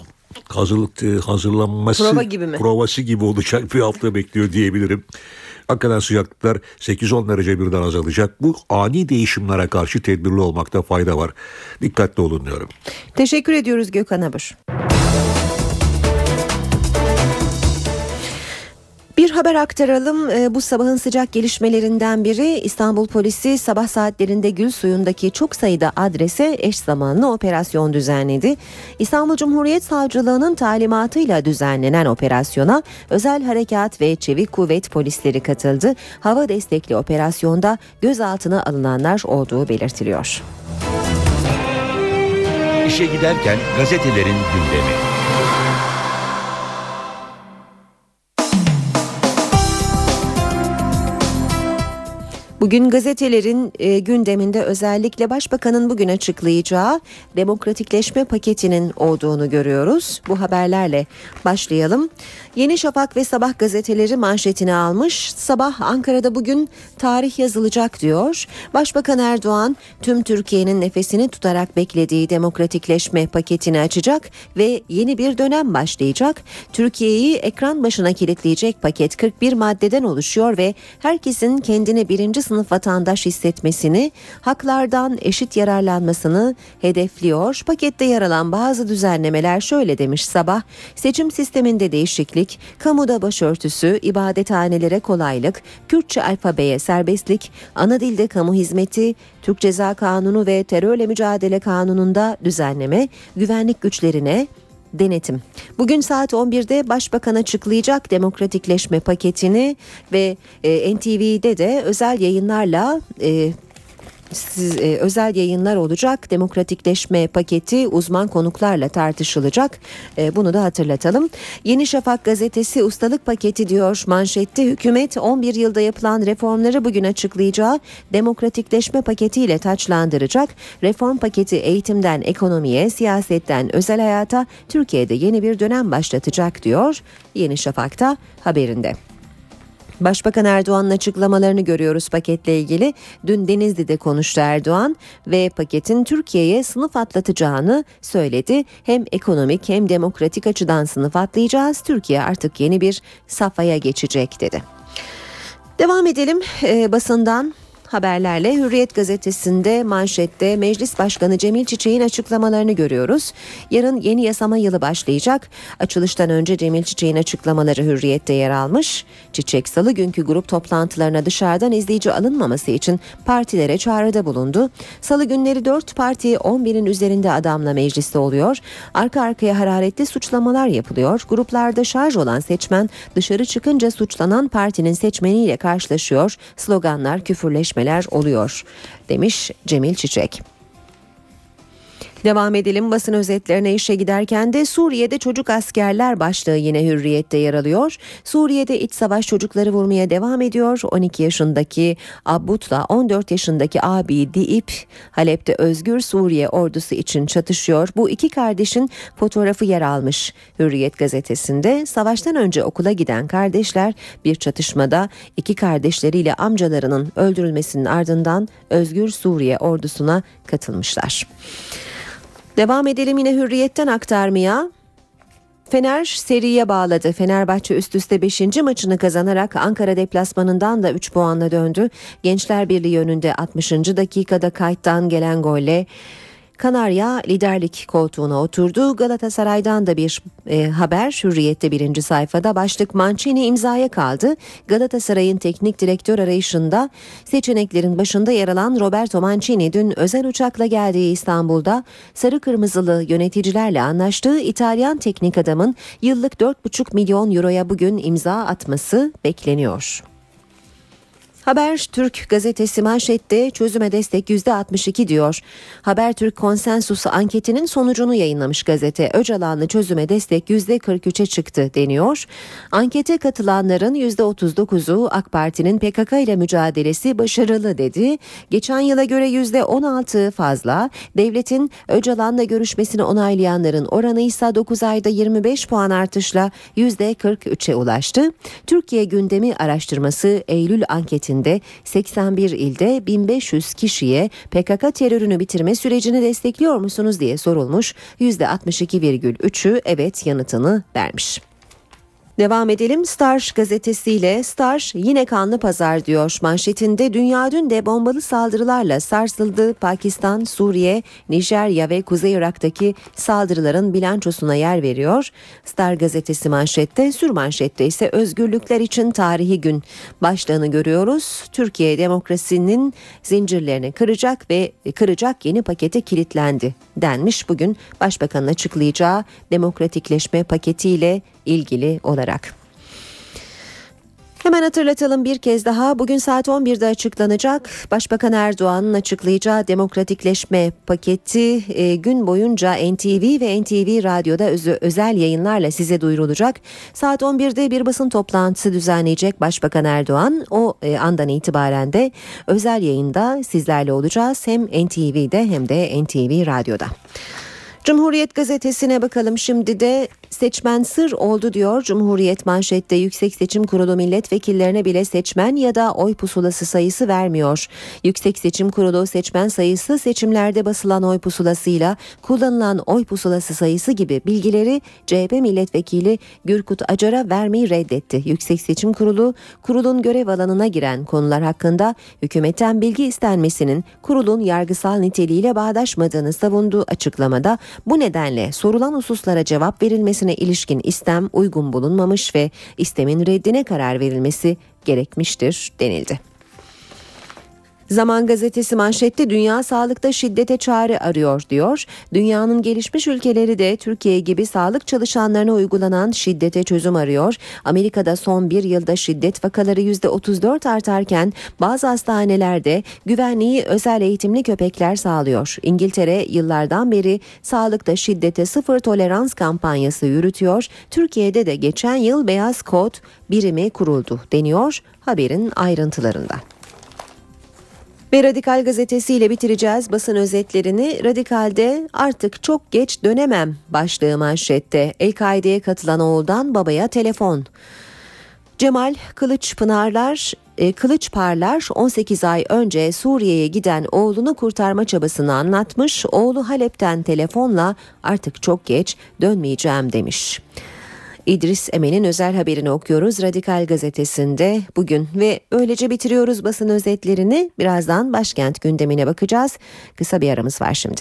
hazırlık e, hazırlanması Prova gibi mi? provası gibi olacak bir hafta bekliyor diyebilirim. Hakikaten sıcaklıklar 8-10 derece birden azalacak. Bu ani değişimlere karşı tedbirli olmakta fayda var. Dikkatli olun diyorum. Teşekkür ediyoruz Gökhan Abur. Bir haber aktaralım. Ee, Bu sabahın sıcak gelişmelerinden biri İstanbul polisi sabah saatlerinde Gül Suyu'ndaki çok sayıda adrese eş zamanlı operasyon düzenledi. İstanbul Cumhuriyet Savcılığı'nın talimatıyla düzenlenen operasyona özel harekat ve çevik kuvvet polisleri katıldı. Hava destekli operasyonda gözaltına alınanlar olduğu belirtiliyor. İşe giderken gazetelerin gündemi. Bugün gazetelerin e, gündeminde özellikle Başbakanın bugün açıklayacağı demokratikleşme paketinin olduğunu görüyoruz. Bu haberlerle başlayalım. Yeni Şafak ve Sabah gazeteleri manşetini almış. Sabah Ankara'da bugün tarih yazılacak diyor. Başbakan Erdoğan tüm Türkiye'nin nefesini tutarak beklediği demokratikleşme paketini açacak ve yeni bir dönem başlayacak. Türkiye'yi ekran başına kilitleyecek paket 41 maddeden oluşuyor ve herkesin kendini birinci sınıf vatandaş hissetmesini, haklardan eşit yararlanmasını hedefliyor. Pakette yer alan bazı düzenlemeler şöyle demiş Sabah. Seçim sisteminde değişiklik, kamuda başörtüsü, ibadethanelere kolaylık, Kürtçe alfabeye serbestlik, ana dilde kamu hizmeti, Türk Ceza Kanunu ve terörle mücadele kanununda düzenleme, güvenlik güçlerine denetim. Bugün saat 11'de Başbakan açıklayacak demokratikleşme paketini ve e, NTV'de de özel yayınlarla e, siz, e, özel yayınlar olacak. Demokratikleşme paketi uzman konuklarla tartışılacak. E, bunu da hatırlatalım. Yeni Şafak gazetesi ustalık paketi diyor manşette. Hükümet 11 yılda yapılan reformları bugün açıklayacağı demokratikleşme paketiyle taçlandıracak. Reform paketi eğitimden ekonomiye, siyasetten özel hayata Türkiye'de yeni bir dönem başlatacak diyor. Yeni Şafak'ta haberinde. Başbakan Erdoğan'ın açıklamalarını görüyoruz paketle ilgili. Dün Denizli'de konuştu Erdoğan ve paketin Türkiye'ye sınıf atlatacağını söyledi. Hem ekonomik hem demokratik açıdan sınıf atlayacağız. Türkiye artık yeni bir safhaya geçecek dedi. Devam edelim e, basından haberlerle Hürriyet gazetesinde manşette Meclis Başkanı Cemil Çiçek'in açıklamalarını görüyoruz. Yarın yeni yasama yılı başlayacak. Açılıştan önce Cemil Çiçek'in açıklamaları Hürriyet'te yer almış. Çiçek salı günkü grup toplantılarına dışarıdan izleyici alınmaması için partilere çağrıda bulundu. Salı günleri 4 parti 11'in üzerinde adamla mecliste oluyor. Arka arkaya hararetli suçlamalar yapılıyor. Gruplarda şarj olan seçmen dışarı çıkınca suçlanan partinin seçmeniyle karşılaşıyor. Sloganlar, küfürleşme gelişmeler oluyor demiş Cemil Çiçek. Devam edelim basın özetlerine işe giderken de Suriye'de çocuk askerler başlığı yine hürriyette yer alıyor. Suriye'de iç savaş çocukları vurmaya devam ediyor. 12 yaşındaki Abbut'la 14 yaşındaki abi Diip Halep'te özgür Suriye ordusu için çatışıyor. Bu iki kardeşin fotoğrafı yer almış Hürriyet gazetesinde. Savaştan önce okula giden kardeşler bir çatışmada iki kardeşleriyle amcalarının öldürülmesinin ardından özgür Suriye ordusuna katılmışlar. Devam edelim yine hürriyetten aktarmaya. Fener seriye bağladı. Fenerbahçe üst üste 5. maçını kazanarak Ankara deplasmanından da 3 puanla döndü. Gençler Birliği önünde 60. dakikada kayıttan gelen golle Kanarya liderlik koltuğuna oturdu. Galatasaray'dan da bir e, haber Hürriyet'te birinci sayfada başlık Mancini imzaya kaldı. Galatasaray'ın teknik direktör arayışında seçeneklerin başında yer alan Roberto Mancini dün özel uçakla geldiği İstanbul'da sarı kırmızılı yöneticilerle anlaştığı İtalyan teknik adamın yıllık 4,5 milyon euroya bugün imza atması bekleniyor. Haber Türk gazetesi manşette çözüme destek %62 diyor. Haber Türk konsensusu anketinin sonucunu yayınlamış gazete. Öcalan'lı çözüme destek %43'e çıktı deniyor. Ankete katılanların %39'u AK Parti'nin PKK ile mücadelesi başarılı dedi. Geçen yıla göre %16 fazla. Devletin Öcalan'la görüşmesini onaylayanların oranı ise 9 ayda 25 puan artışla %43'e ulaştı. Türkiye gündemi araştırması Eylül anketinde içinde 81 ilde 1500 kişiye PKK terörünü bitirme sürecini destekliyor musunuz diye sorulmuş. %62,3'ü evet yanıtını vermiş. Devam edelim Star gazetesiyle Star yine kanlı pazar diyor manşetinde dünya dün de bombalı saldırılarla sarsıldı. Pakistan, Suriye, Nijerya ve Kuzey Irak'taki saldırıların bilançosuna yer veriyor. Star gazetesi manşette sür manşette ise özgürlükler için tarihi gün başlığını görüyoruz. Türkiye demokrasinin zincirlerini kıracak ve kıracak yeni pakete kilitlendi denmiş bugün başbakanın açıklayacağı demokratikleşme paketiyle ilgili olarak. Hemen hatırlatalım bir kez daha bugün saat 11'de açıklanacak Başbakan Erdoğan'ın açıklayacağı demokratikleşme paketi e, gün boyunca NTV ve NTV Radyo'da öz- özel yayınlarla size duyurulacak. Saat 11'de bir basın toplantısı düzenleyecek Başbakan Erdoğan. O e, andan itibaren de özel yayında sizlerle olacağız hem NTV'de hem de NTV Radyo'da. Cumhuriyet gazetesine bakalım şimdi de seçmen sır oldu diyor. Cumhuriyet manşette Yüksek Seçim Kurulu milletvekillerine bile seçmen ya da oy pusulası sayısı vermiyor. Yüksek Seçim Kurulu seçmen sayısı seçimlerde basılan oy pusulasıyla kullanılan oy pusulası sayısı gibi bilgileri CHP milletvekili Gürkut Acar'a vermeyi reddetti. Yüksek Seçim Kurulu kurulun görev alanına giren konular hakkında hükümetten bilgi istenmesinin kurulun yargısal niteliğiyle bağdaşmadığını savunduğu açıklamada bu nedenle sorulan hususlara cevap verilmesine ilişkin istem uygun bulunmamış ve istemin reddine karar verilmesi gerekmiştir denildi. Zaman gazetesi manşette dünya sağlıkta şiddete çare arıyor diyor. Dünyanın gelişmiş ülkeleri de Türkiye gibi sağlık çalışanlarına uygulanan şiddete çözüm arıyor. Amerika'da son bir yılda şiddet vakaları %34 artarken bazı hastanelerde güvenliği özel eğitimli köpekler sağlıyor. İngiltere yıllardan beri sağlıkta şiddete sıfır tolerans kampanyası yürütüyor. Türkiye'de de geçen yıl beyaz kod birimi kuruldu deniyor haberin ayrıntılarında. Ve Radikal gazetesiyle bitireceğiz basın özetlerini. Radikal'de artık çok geç dönemem başlığı manşette. El-Kaide'ye katılan oğuldan babaya telefon. Cemal Kılıçpınarlar e, Kılıçparlar 18 ay önce Suriye'ye giden oğlunu kurtarma çabasını anlatmış. Oğlu Halep'ten telefonla artık çok geç dönmeyeceğim demiş. İdris Emen'in özel haberini okuyoruz Radikal Gazetesi'nde bugün ve öylece bitiriyoruz basın özetlerini. Birazdan başkent gündemine bakacağız. Kısa bir aramız var şimdi.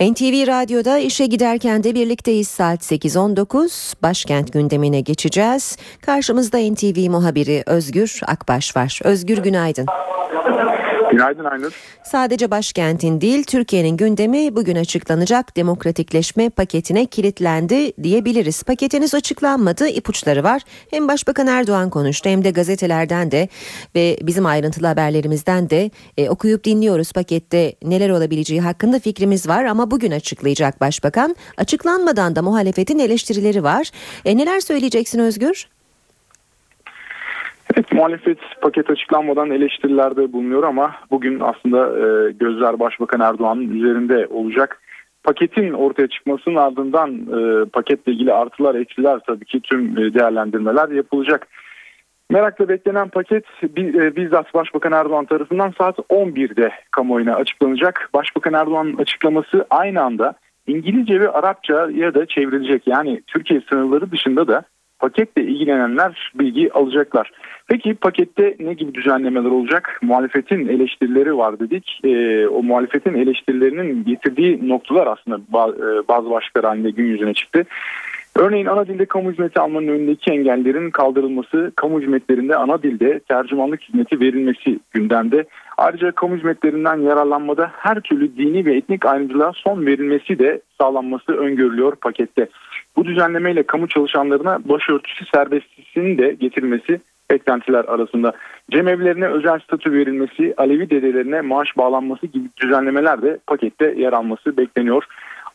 NTV Radyo'da işe giderken de birlikteyiz saat 8.19. Başkent gündemine geçeceğiz. Karşımızda NTV muhabiri Özgür Akbaş var. Özgür günaydın. Günaydın Aynur. Sadece başkentin değil Türkiye'nin gündemi bugün açıklanacak demokratikleşme paketine kilitlendi diyebiliriz. Paketiniz açıklanmadı ipuçları var. Hem Başbakan Erdoğan konuştu hem de gazetelerden de ve bizim ayrıntılı haberlerimizden de e, okuyup dinliyoruz pakette neler olabileceği hakkında fikrimiz var ama bugün açıklayacak Başbakan. Açıklanmadan da muhalefetin eleştirileri var. E, neler söyleyeceksin Özgür? Evet muhalefet paket açıklanmadan eleştirilerde bulunuyor ama bugün aslında e, gözler Başbakan Erdoğan'ın üzerinde olacak. Paketin ortaya çıkmasının ardından e, paketle ilgili artılar eksiler tabii ki tüm e, değerlendirmeler yapılacak. Merakla beklenen paket e, bizzat Başbakan Erdoğan tarafından saat 11'de kamuoyuna açıklanacak. Başbakan Erdoğan'ın açıklaması aynı anda İngilizce ve Arapça ya da çevrilecek. Yani Türkiye sınırları dışında da paketle ilgilenenler bilgi alacaklar. Peki pakette ne gibi düzenlemeler olacak? Muhalefetin eleştirileri var dedik. E, o muhalefetin eleştirilerinin getirdiği noktalar aslında e, bazı başlıklar halinde gün yüzüne çıktı. Örneğin ana dilde kamu hizmeti almanın önündeki engellerin kaldırılması, kamu hizmetlerinde ana dilde tercümanlık hizmeti verilmesi gündemde. Ayrıca kamu hizmetlerinden yararlanmada her türlü dini ve etnik ayrımcılığa son verilmesi de sağlanması öngörülüyor pakette. Bu düzenlemeyle kamu çalışanlarına başörtüsü serbestisinin de getirilmesi beklentiler arasında. Cemevlerine özel statü verilmesi, Alevi dedelerine maaş bağlanması gibi düzenlemeler de pakette yer alması bekleniyor.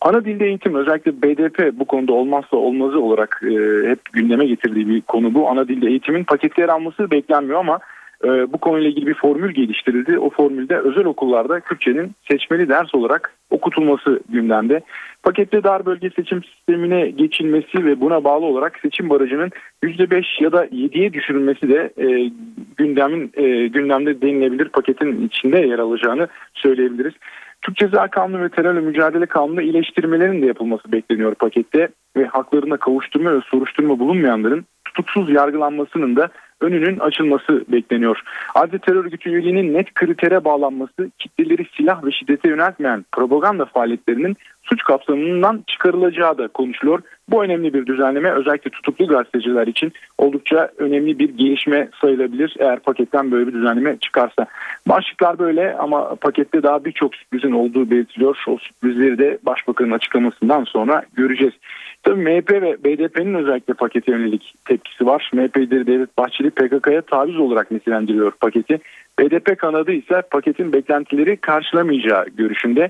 Ana dilde eğitim özellikle BDP bu konuda olmazsa olmazı olarak e, hep gündeme getirdiği bir konu bu. Ana dilde eğitimin pakette yer alması beklenmiyor ama bu konuyla ilgili bir formül geliştirildi. O formülde özel okullarda Kürtçenin seçmeli ders olarak okutulması gündemde. Pakette dar bölge seçim sistemine geçilmesi ve buna bağlı olarak seçim barajının %5 ya da 7'ye düşürülmesi de e, gündemin e, gündemde denilebilir paketin içinde yer alacağını söyleyebiliriz. Türk Ceza Kanunu ve terörle mücadele kanunu iyileştirmelerin de yapılması bekleniyor pakette ve haklarına kavuşturma ve soruşturma bulunmayanların tutuksuz yargılanmasının da önünün açılması bekleniyor. Ayrıca terör örgütü üyeliğinin net kritere bağlanması, kitleleri silah ve şiddete yöneltmeyen propaganda faaliyetlerinin suç kapsamından çıkarılacağı da konuşuluyor. Bu önemli bir düzenleme özellikle tutuklu gazeteciler için oldukça önemli bir gelişme sayılabilir eğer paketten böyle bir düzenleme çıkarsa. Başlıklar böyle ama pakette daha birçok sürprizin olduğu belirtiliyor. O sürprizleri de başbakanın açıklamasından sonra göreceğiz. Tabii MHP ve BDP'nin özellikle pakete yönelik tepkisi var. MHP lideri Devlet Bahçeli PKK'ya taviz olarak nitelendiriyor paketi. BDP kanadı ise paketin beklentileri karşılamayacağı görüşünde.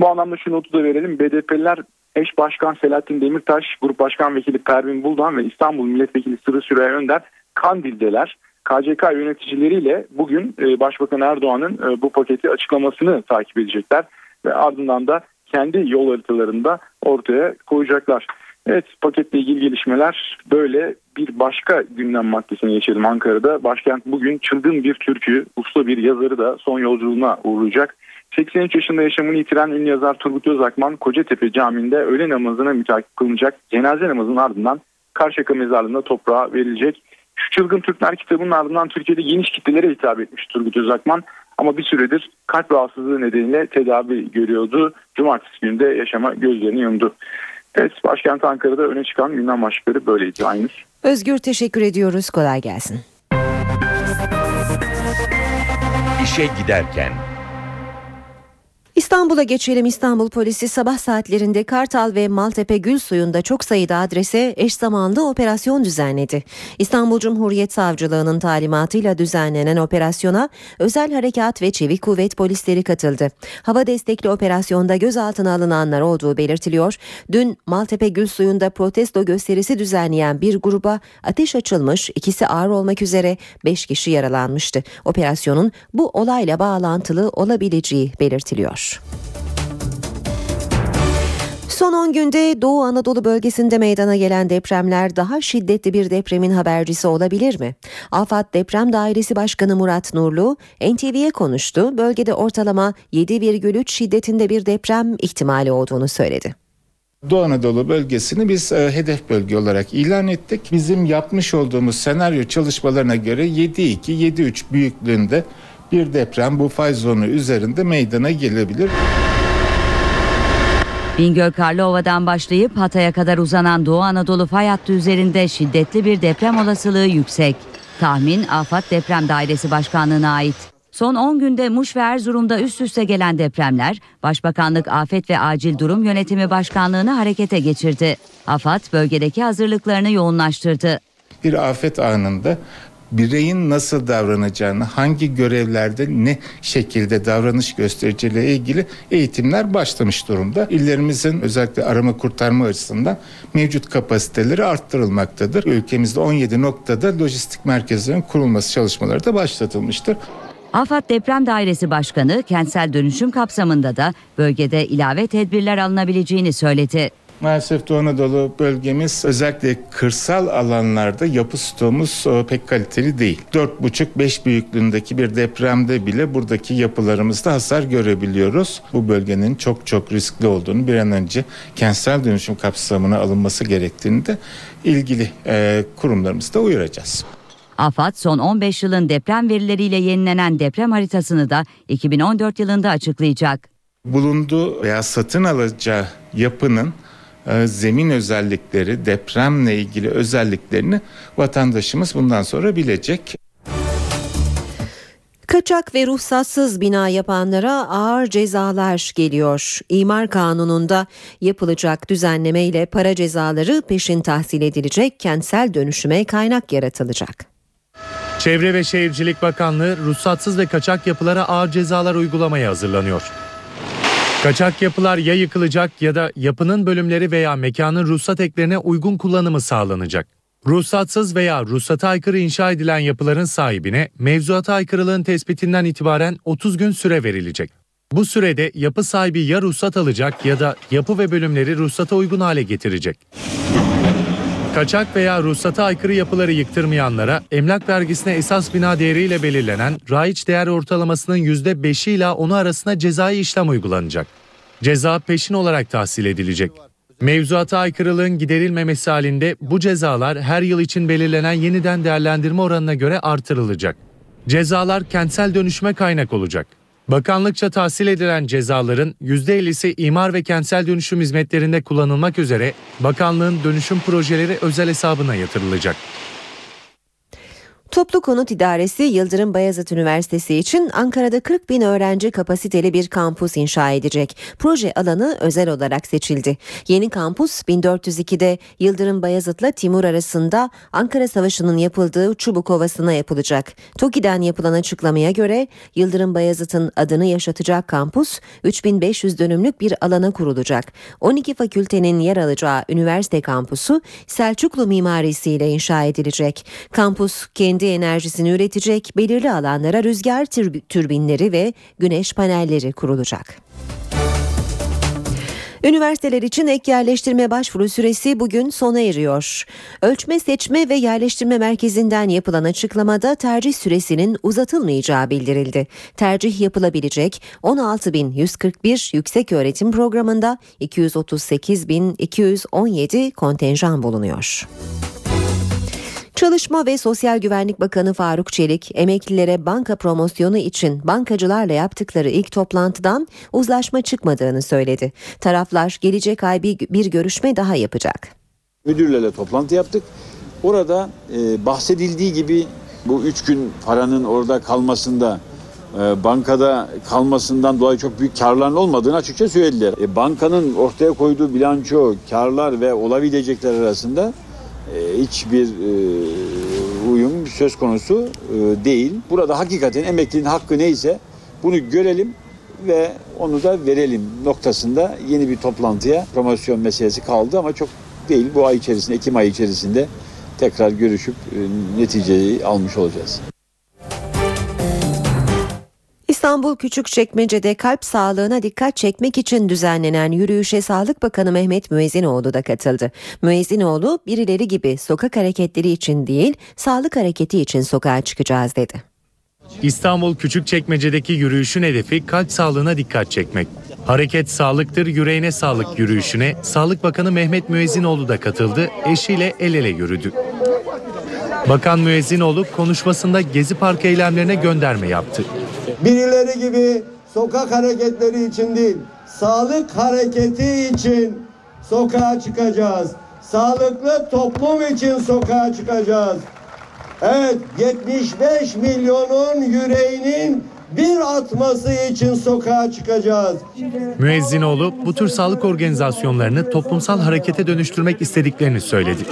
Bu anlamda şu notu da verelim. BDP'liler eş başkan Selahattin Demirtaş, Grup Başkan Vekili Pervin Buldan ve İstanbul Milletvekili Sırrı Süreyya Önder Kandil'deler. KCK yöneticileriyle bugün e, Başbakan Erdoğan'ın e, bu paketi açıklamasını takip edecekler ve ardından da kendi yol haritalarında ortaya koyacaklar. Evet paketle ilgili gelişmeler böyle bir başka gündem maddesine geçelim Ankara'da. Başkent bugün çılgın bir türkü, usta bir yazarı da son yolculuğuna uğrayacak. 83 yaşında yaşamını yitiren ünlü yazar Turgut Özakman Kocatepe Camii'nde öğle namazına mütakip kılınacak. Cenaze namazının ardından Karşıyaka mezarlığında toprağa verilecek. Şu Çılgın Türkler kitabının ardından Türkiye'de geniş kitlelere hitap etmiş Turgut Özakman. Ama bir süredir kalp rahatsızlığı nedeniyle tedavi görüyordu. Cumartesi günü de yaşama gözlerini yumdu. Evet başkent Ankara'da öne çıkan gündem başlıkları böyleydi aynı. Özgür teşekkür ediyoruz kolay gelsin. İşe giderken İstanbul'a geçelim. İstanbul polisi sabah saatlerinde Kartal ve Maltepe Gül Suyu'nda çok sayıda adrese eş zamanlı operasyon düzenledi. İstanbul Cumhuriyet Savcılığı'nın talimatıyla düzenlenen operasyona özel harekat ve çevik kuvvet polisleri katıldı. Hava destekli operasyonda gözaltına alınanlar olduğu belirtiliyor. Dün Maltepe Gül Suyu'nda protesto gösterisi düzenleyen bir gruba ateş açılmış, ikisi ağır olmak üzere 5 kişi yaralanmıştı. Operasyonun bu olayla bağlantılı olabileceği belirtiliyor. Son 10 günde Doğu Anadolu bölgesinde meydana gelen depremler daha şiddetli bir depremin habercisi olabilir mi? AFAD Deprem Dairesi Başkanı Murat Nurlu NTV'ye konuştu. Bölgede ortalama 7,3 şiddetinde bir deprem ihtimali olduğunu söyledi. Doğu Anadolu bölgesini biz e, hedef bölge olarak ilan ettik. Bizim yapmış olduğumuz senaryo çalışmalarına göre 7.2, 7.3 büyüklüğünde bir deprem bu fay zonu üzerinde meydana gelebilir. Bingöl Karlıova'dan başlayıp Hatay'a kadar uzanan Doğu Anadolu fay hattı üzerinde şiddetli bir deprem olasılığı yüksek. Tahmin Afat Deprem Dairesi Başkanlığı'na ait. Son 10 günde Muş ve Erzurum'da üst üste gelen depremler Başbakanlık Afet ve Acil Durum Yönetimi Başkanlığı'nı harekete geçirdi. AFAD bölgedeki hazırlıklarını yoğunlaştırdı. Bir afet anında bireyin nasıl davranacağını, hangi görevlerde ne şekilde davranış göstereceğiyle ilgili eğitimler başlamış durumda. İllerimizin özellikle arama kurtarma açısından mevcut kapasiteleri arttırılmaktadır. Ülkemizde 17 noktada lojistik merkezlerin kurulması çalışmaları da başlatılmıştır. AFAD Deprem Dairesi Başkanı kentsel dönüşüm kapsamında da bölgede ilave tedbirler alınabileceğini söyledi. Maalesef Doğu Anadolu bölgemiz özellikle kırsal alanlarda yapı stoğumuz e, pek kaliteli değil. 4,5-5 büyüklüğündeki bir depremde bile buradaki yapılarımızda hasar görebiliyoruz. Bu bölgenin çok çok riskli olduğunu bir an önce kentsel dönüşüm kapsamına alınması gerektiğini de ilgili e, kurumlarımızda uyaracağız. AFAD son 15 yılın deprem verileriyle yenilenen deprem haritasını da 2014 yılında açıklayacak. Bulunduğu veya satın alacağı yapının zemin özellikleri, depremle ilgili özelliklerini vatandaşımız bundan sonra bilecek. Kaçak ve ruhsatsız bina yapanlara ağır cezalar geliyor. İmar kanununda yapılacak düzenleme ile para cezaları peşin tahsil edilecek, kentsel dönüşüme kaynak yaratılacak. Çevre ve Şehircilik Bakanlığı ruhsatsız ve kaçak yapılara ağır cezalar uygulamaya hazırlanıyor. Kaçak yapılar ya yıkılacak ya da yapının bölümleri veya mekanın ruhsat eklerine uygun kullanımı sağlanacak. Ruhsatsız veya ruhsata aykırı inşa edilen yapıların sahibine mevzuata aykırılığın tespitinden itibaren 30 gün süre verilecek. Bu sürede yapı sahibi ya ruhsat alacak ya da yapı ve bölümleri ruhsata uygun hale getirecek. Kaçak veya ruhsata aykırı yapıları yıktırmayanlara emlak vergisine esas bina değeriyle belirlenen raiç değer ortalamasının %5'i ile 10'u arasında cezai işlem uygulanacak. Ceza peşin olarak tahsil edilecek. Mevzuata aykırılığın giderilmemesi halinde bu cezalar her yıl için belirlenen yeniden değerlendirme oranına göre artırılacak. Cezalar kentsel dönüşüme kaynak olacak. Bakanlıkça tahsil edilen cezaların %50'si imar ve kentsel dönüşüm hizmetlerinde kullanılmak üzere bakanlığın dönüşüm projeleri özel hesabına yatırılacak. Toplu Konut İdaresi Yıldırım Bayezid Üniversitesi için Ankara'da 40 bin öğrenci kapasiteli bir kampus inşa edecek. Proje alanı özel olarak seçildi. Yeni kampus 1402'de Yıldırım Bayezid'le Timur arasında Ankara Savaşı'nın yapıldığı Çubuk Ovası'na yapılacak. TOKİ'den yapılan açıklamaya göre Yıldırım Bayezid'in adını yaşatacak kampus 3500 dönümlük bir alana kurulacak. 12 fakültenin yer alacağı üniversite kampusu Selçuklu mimarisiyle inşa edilecek. Kampus kendi kendi enerjisini üretecek belirli alanlara rüzgar türbinleri ve güneş panelleri kurulacak. Üniversiteler için ek yerleştirme başvuru süresi bugün sona eriyor. Ölçme Seçme ve Yerleştirme Merkezi'nden yapılan açıklamada tercih süresinin uzatılmayacağı bildirildi. Tercih yapılabilecek 16.141 yüksek öğretim programında 238.217 kontenjan bulunuyor. Çalışma ve Sosyal Güvenlik Bakanı Faruk Çelik, emeklilere banka promosyonu için bankacılarla yaptıkları ilk toplantıdan uzlaşma çıkmadığını söyledi. Taraflar gelecek ay bir, görüşme daha yapacak. Müdürlerle toplantı yaptık. Orada e, bahsedildiği gibi bu üç gün paranın orada kalmasında e, bankada kalmasından dolayı çok büyük karların olmadığını açıkça söylediler. E, bankanın ortaya koyduğu bilanço, karlar ve olabilecekler arasında hiçbir e, uyum söz konusu e, değil. Burada hakikaten emeklinin hakkı neyse bunu görelim ve onu da verelim noktasında yeni bir toplantıya promosyon meselesi kaldı ama çok değil. Bu ay içerisinde, Ekim ayı içerisinde tekrar görüşüp e, neticeyi almış olacağız. İstanbul Küçükçekmece'de kalp sağlığına dikkat çekmek için düzenlenen yürüyüşe Sağlık Bakanı Mehmet Müezzinoğlu da katıldı. Müezzinoğlu birileri gibi sokak hareketleri için değil, sağlık hareketi için sokağa çıkacağız dedi. İstanbul Küçükçekmece'deki yürüyüşün hedefi kalp sağlığına dikkat çekmek. Hareket sağlıktır, yüreğine sağlık yürüyüşüne Sağlık Bakanı Mehmet Müezzinoğlu da katıldı, eşiyle el ele yürüdü. Bakan Müezzinoğlu konuşmasında Gezi Parkı eylemlerine gönderme yaptı. Birileri gibi sokak hareketleri için değil, sağlık hareketi için sokağa çıkacağız. Sağlıklı toplum için sokağa çıkacağız. Evet 75 milyonun yüreğinin bir atması için sokağa çıkacağız. Müezzinoğlu bu tür sağlık organizasyonlarını toplumsal harekete dönüştürmek istediklerini söyledi.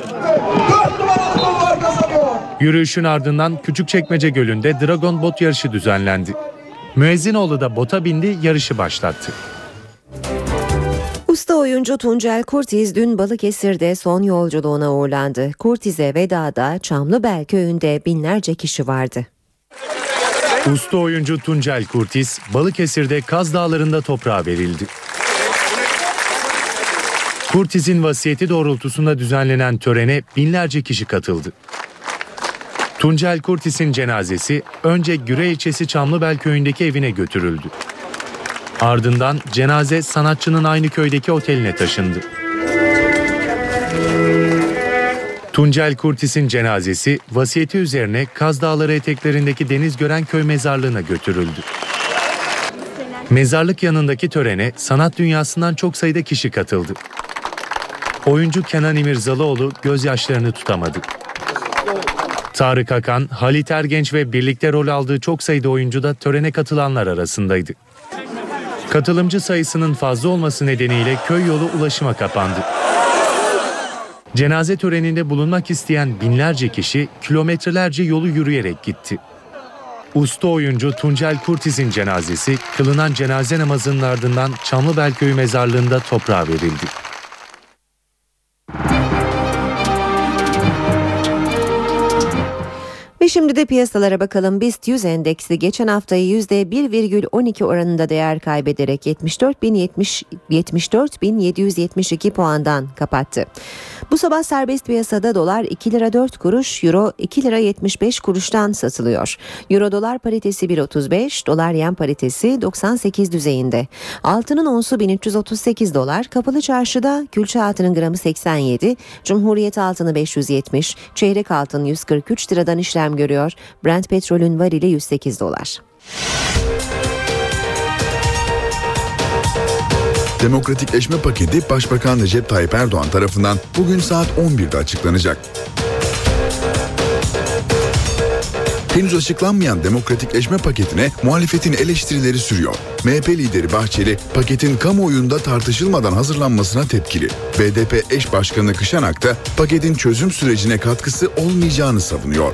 Yürüyüşün ardından Küçükçekmece Gölü'nde Dragon Bot yarışı düzenlendi. Müezzinoğlu da bota bindi, yarışı başlattı. Usta oyuncu Tuncel Kurtiz dün Balıkesir'de son yolculuğuna uğurlandı. Kurtiz'e vedada Çamlıbel köyünde binlerce kişi vardı. Usta oyuncu Tuncel Kurtiz, Balıkesir'de Kaz Dağları'nda toprağa verildi. Kurtiz'in vasiyeti doğrultusunda düzenlenen törene binlerce kişi katıldı. Tuncel Kurtis'in cenazesi önce Güre ilçesi Çamlıbel köyündeki evine götürüldü. Ardından cenaze sanatçının aynı köydeki oteline taşındı. Tuncel Kurtis'in cenazesi vasiyeti üzerine Kaz Dağları eteklerindeki Deniz Gören Köy mezarlığına götürüldü. Mezarlık yanındaki törene sanat dünyasından çok sayıda kişi katıldı. Oyuncu Kenan İmirzalıoğlu gözyaşlarını tutamadı. Tarık Akan, Halit Ergenç ve birlikte rol aldığı çok sayıda oyuncu da törene katılanlar arasındaydı. Katılımcı sayısının fazla olması nedeniyle köy yolu ulaşıma kapandı. Cenaze töreninde bulunmak isteyen binlerce kişi kilometrelerce yolu yürüyerek gitti. Usta oyuncu Tuncel Kurtiz'in cenazesi kılınan cenaze namazının ardından Çamlıbel Köyü mezarlığında toprağa verildi. Şimdi de piyasalara bakalım. BIST 100 endeksi geçen haftayı %1,12 oranında değer kaybederek 74.070 74.772 puandan kapattı. Bu sabah serbest piyasada dolar 2 lira 4 kuruş, euro 2 lira 75 kuruştan satılıyor. Euro dolar paritesi 1.35, dolar yen paritesi 98 düzeyinde. Altının onsu 1338 dolar, kapalı çarşıda külçe altının gramı 87, Cumhuriyet altını 570, çeyrek altın 143 liradan işlem görüyor. Brent petrolün varili 108 dolar. Demokratikleşme paketi Başbakan Recep Tayyip Erdoğan tarafından bugün saat 11'de açıklanacak. Henüz açıklanmayan demokratikleşme paketine muhalefetin eleştirileri sürüyor. MHP lideri Bahçeli paketin kamuoyunda tartışılmadan hazırlanmasına tepkili. BDP eş başkanı Kışanak da paketin çözüm sürecine katkısı olmayacağını savunuyor.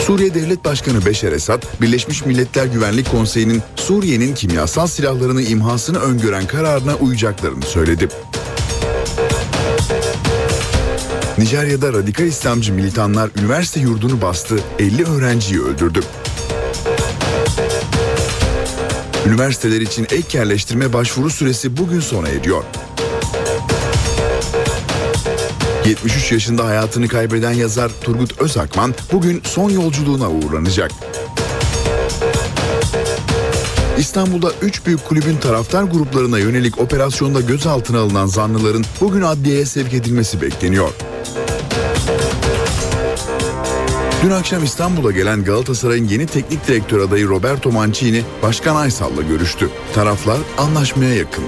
Suriye Devlet Başkanı Beşer Esad, Birleşmiş Milletler Güvenlik Konseyi'nin Suriye'nin kimyasal silahlarını imhasını öngören kararına uyacaklarını söyledi. Nijerya'da radikal İslamcı militanlar üniversite yurdunu bastı, 50 öğrenciyi öldürdü. Üniversiteler için ek yerleştirme başvuru süresi bugün sona eriyor. 73 yaşında hayatını kaybeden yazar Turgut Özakman bugün son yolculuğuna uğurlanacak. İstanbul'da 3 büyük kulübün taraftar gruplarına yönelik operasyonda gözaltına alınan zanlıların bugün adliyeye sevk edilmesi bekleniyor. Dün akşam İstanbul'a gelen Galatasaray'ın yeni teknik direktör adayı Roberto Mancini, Başkan Aysal'la görüştü. Taraflar anlaşmaya yakın.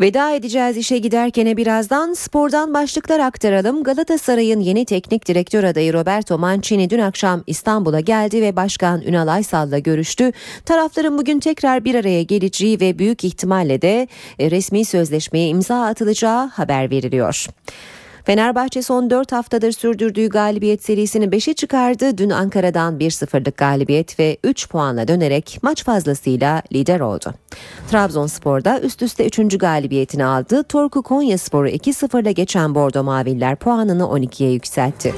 Veda edeceğiz işe giderkene birazdan spordan başlıklar aktaralım. Galatasaray'ın yeni teknik direktör adayı Roberto Mancini dün akşam İstanbul'a geldi ve Başkan Ünal Aysal'la görüştü. Tarafların bugün tekrar bir araya geleceği ve büyük ihtimalle de e, resmi sözleşmeye imza atılacağı haber veriliyor. Fenerbahçe son 4 haftadır sürdürdüğü galibiyet serisini 5'e çıkardı. Dün Ankara'dan 1-0'lık galibiyet ve 3 puanla dönerek maç fazlasıyla lider oldu. Trabzonspor'da üst üste 3. galibiyetini aldı. Torku Konyaspor'u 2-0'la geçen Bordo Maviller puanını 12'ye yükseltti.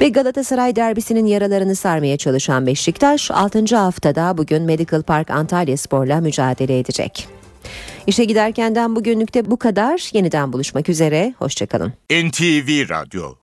Ve Galatasaray derbisinin yaralarını sarmaya çalışan Beşiktaş 6. haftada bugün Medical Park Antalya Spor'la mücadele edecek. İşe giderkenden bugünlükte bu kadar. Yeniden buluşmak üzere. Hoşçakalın. NTV Radyo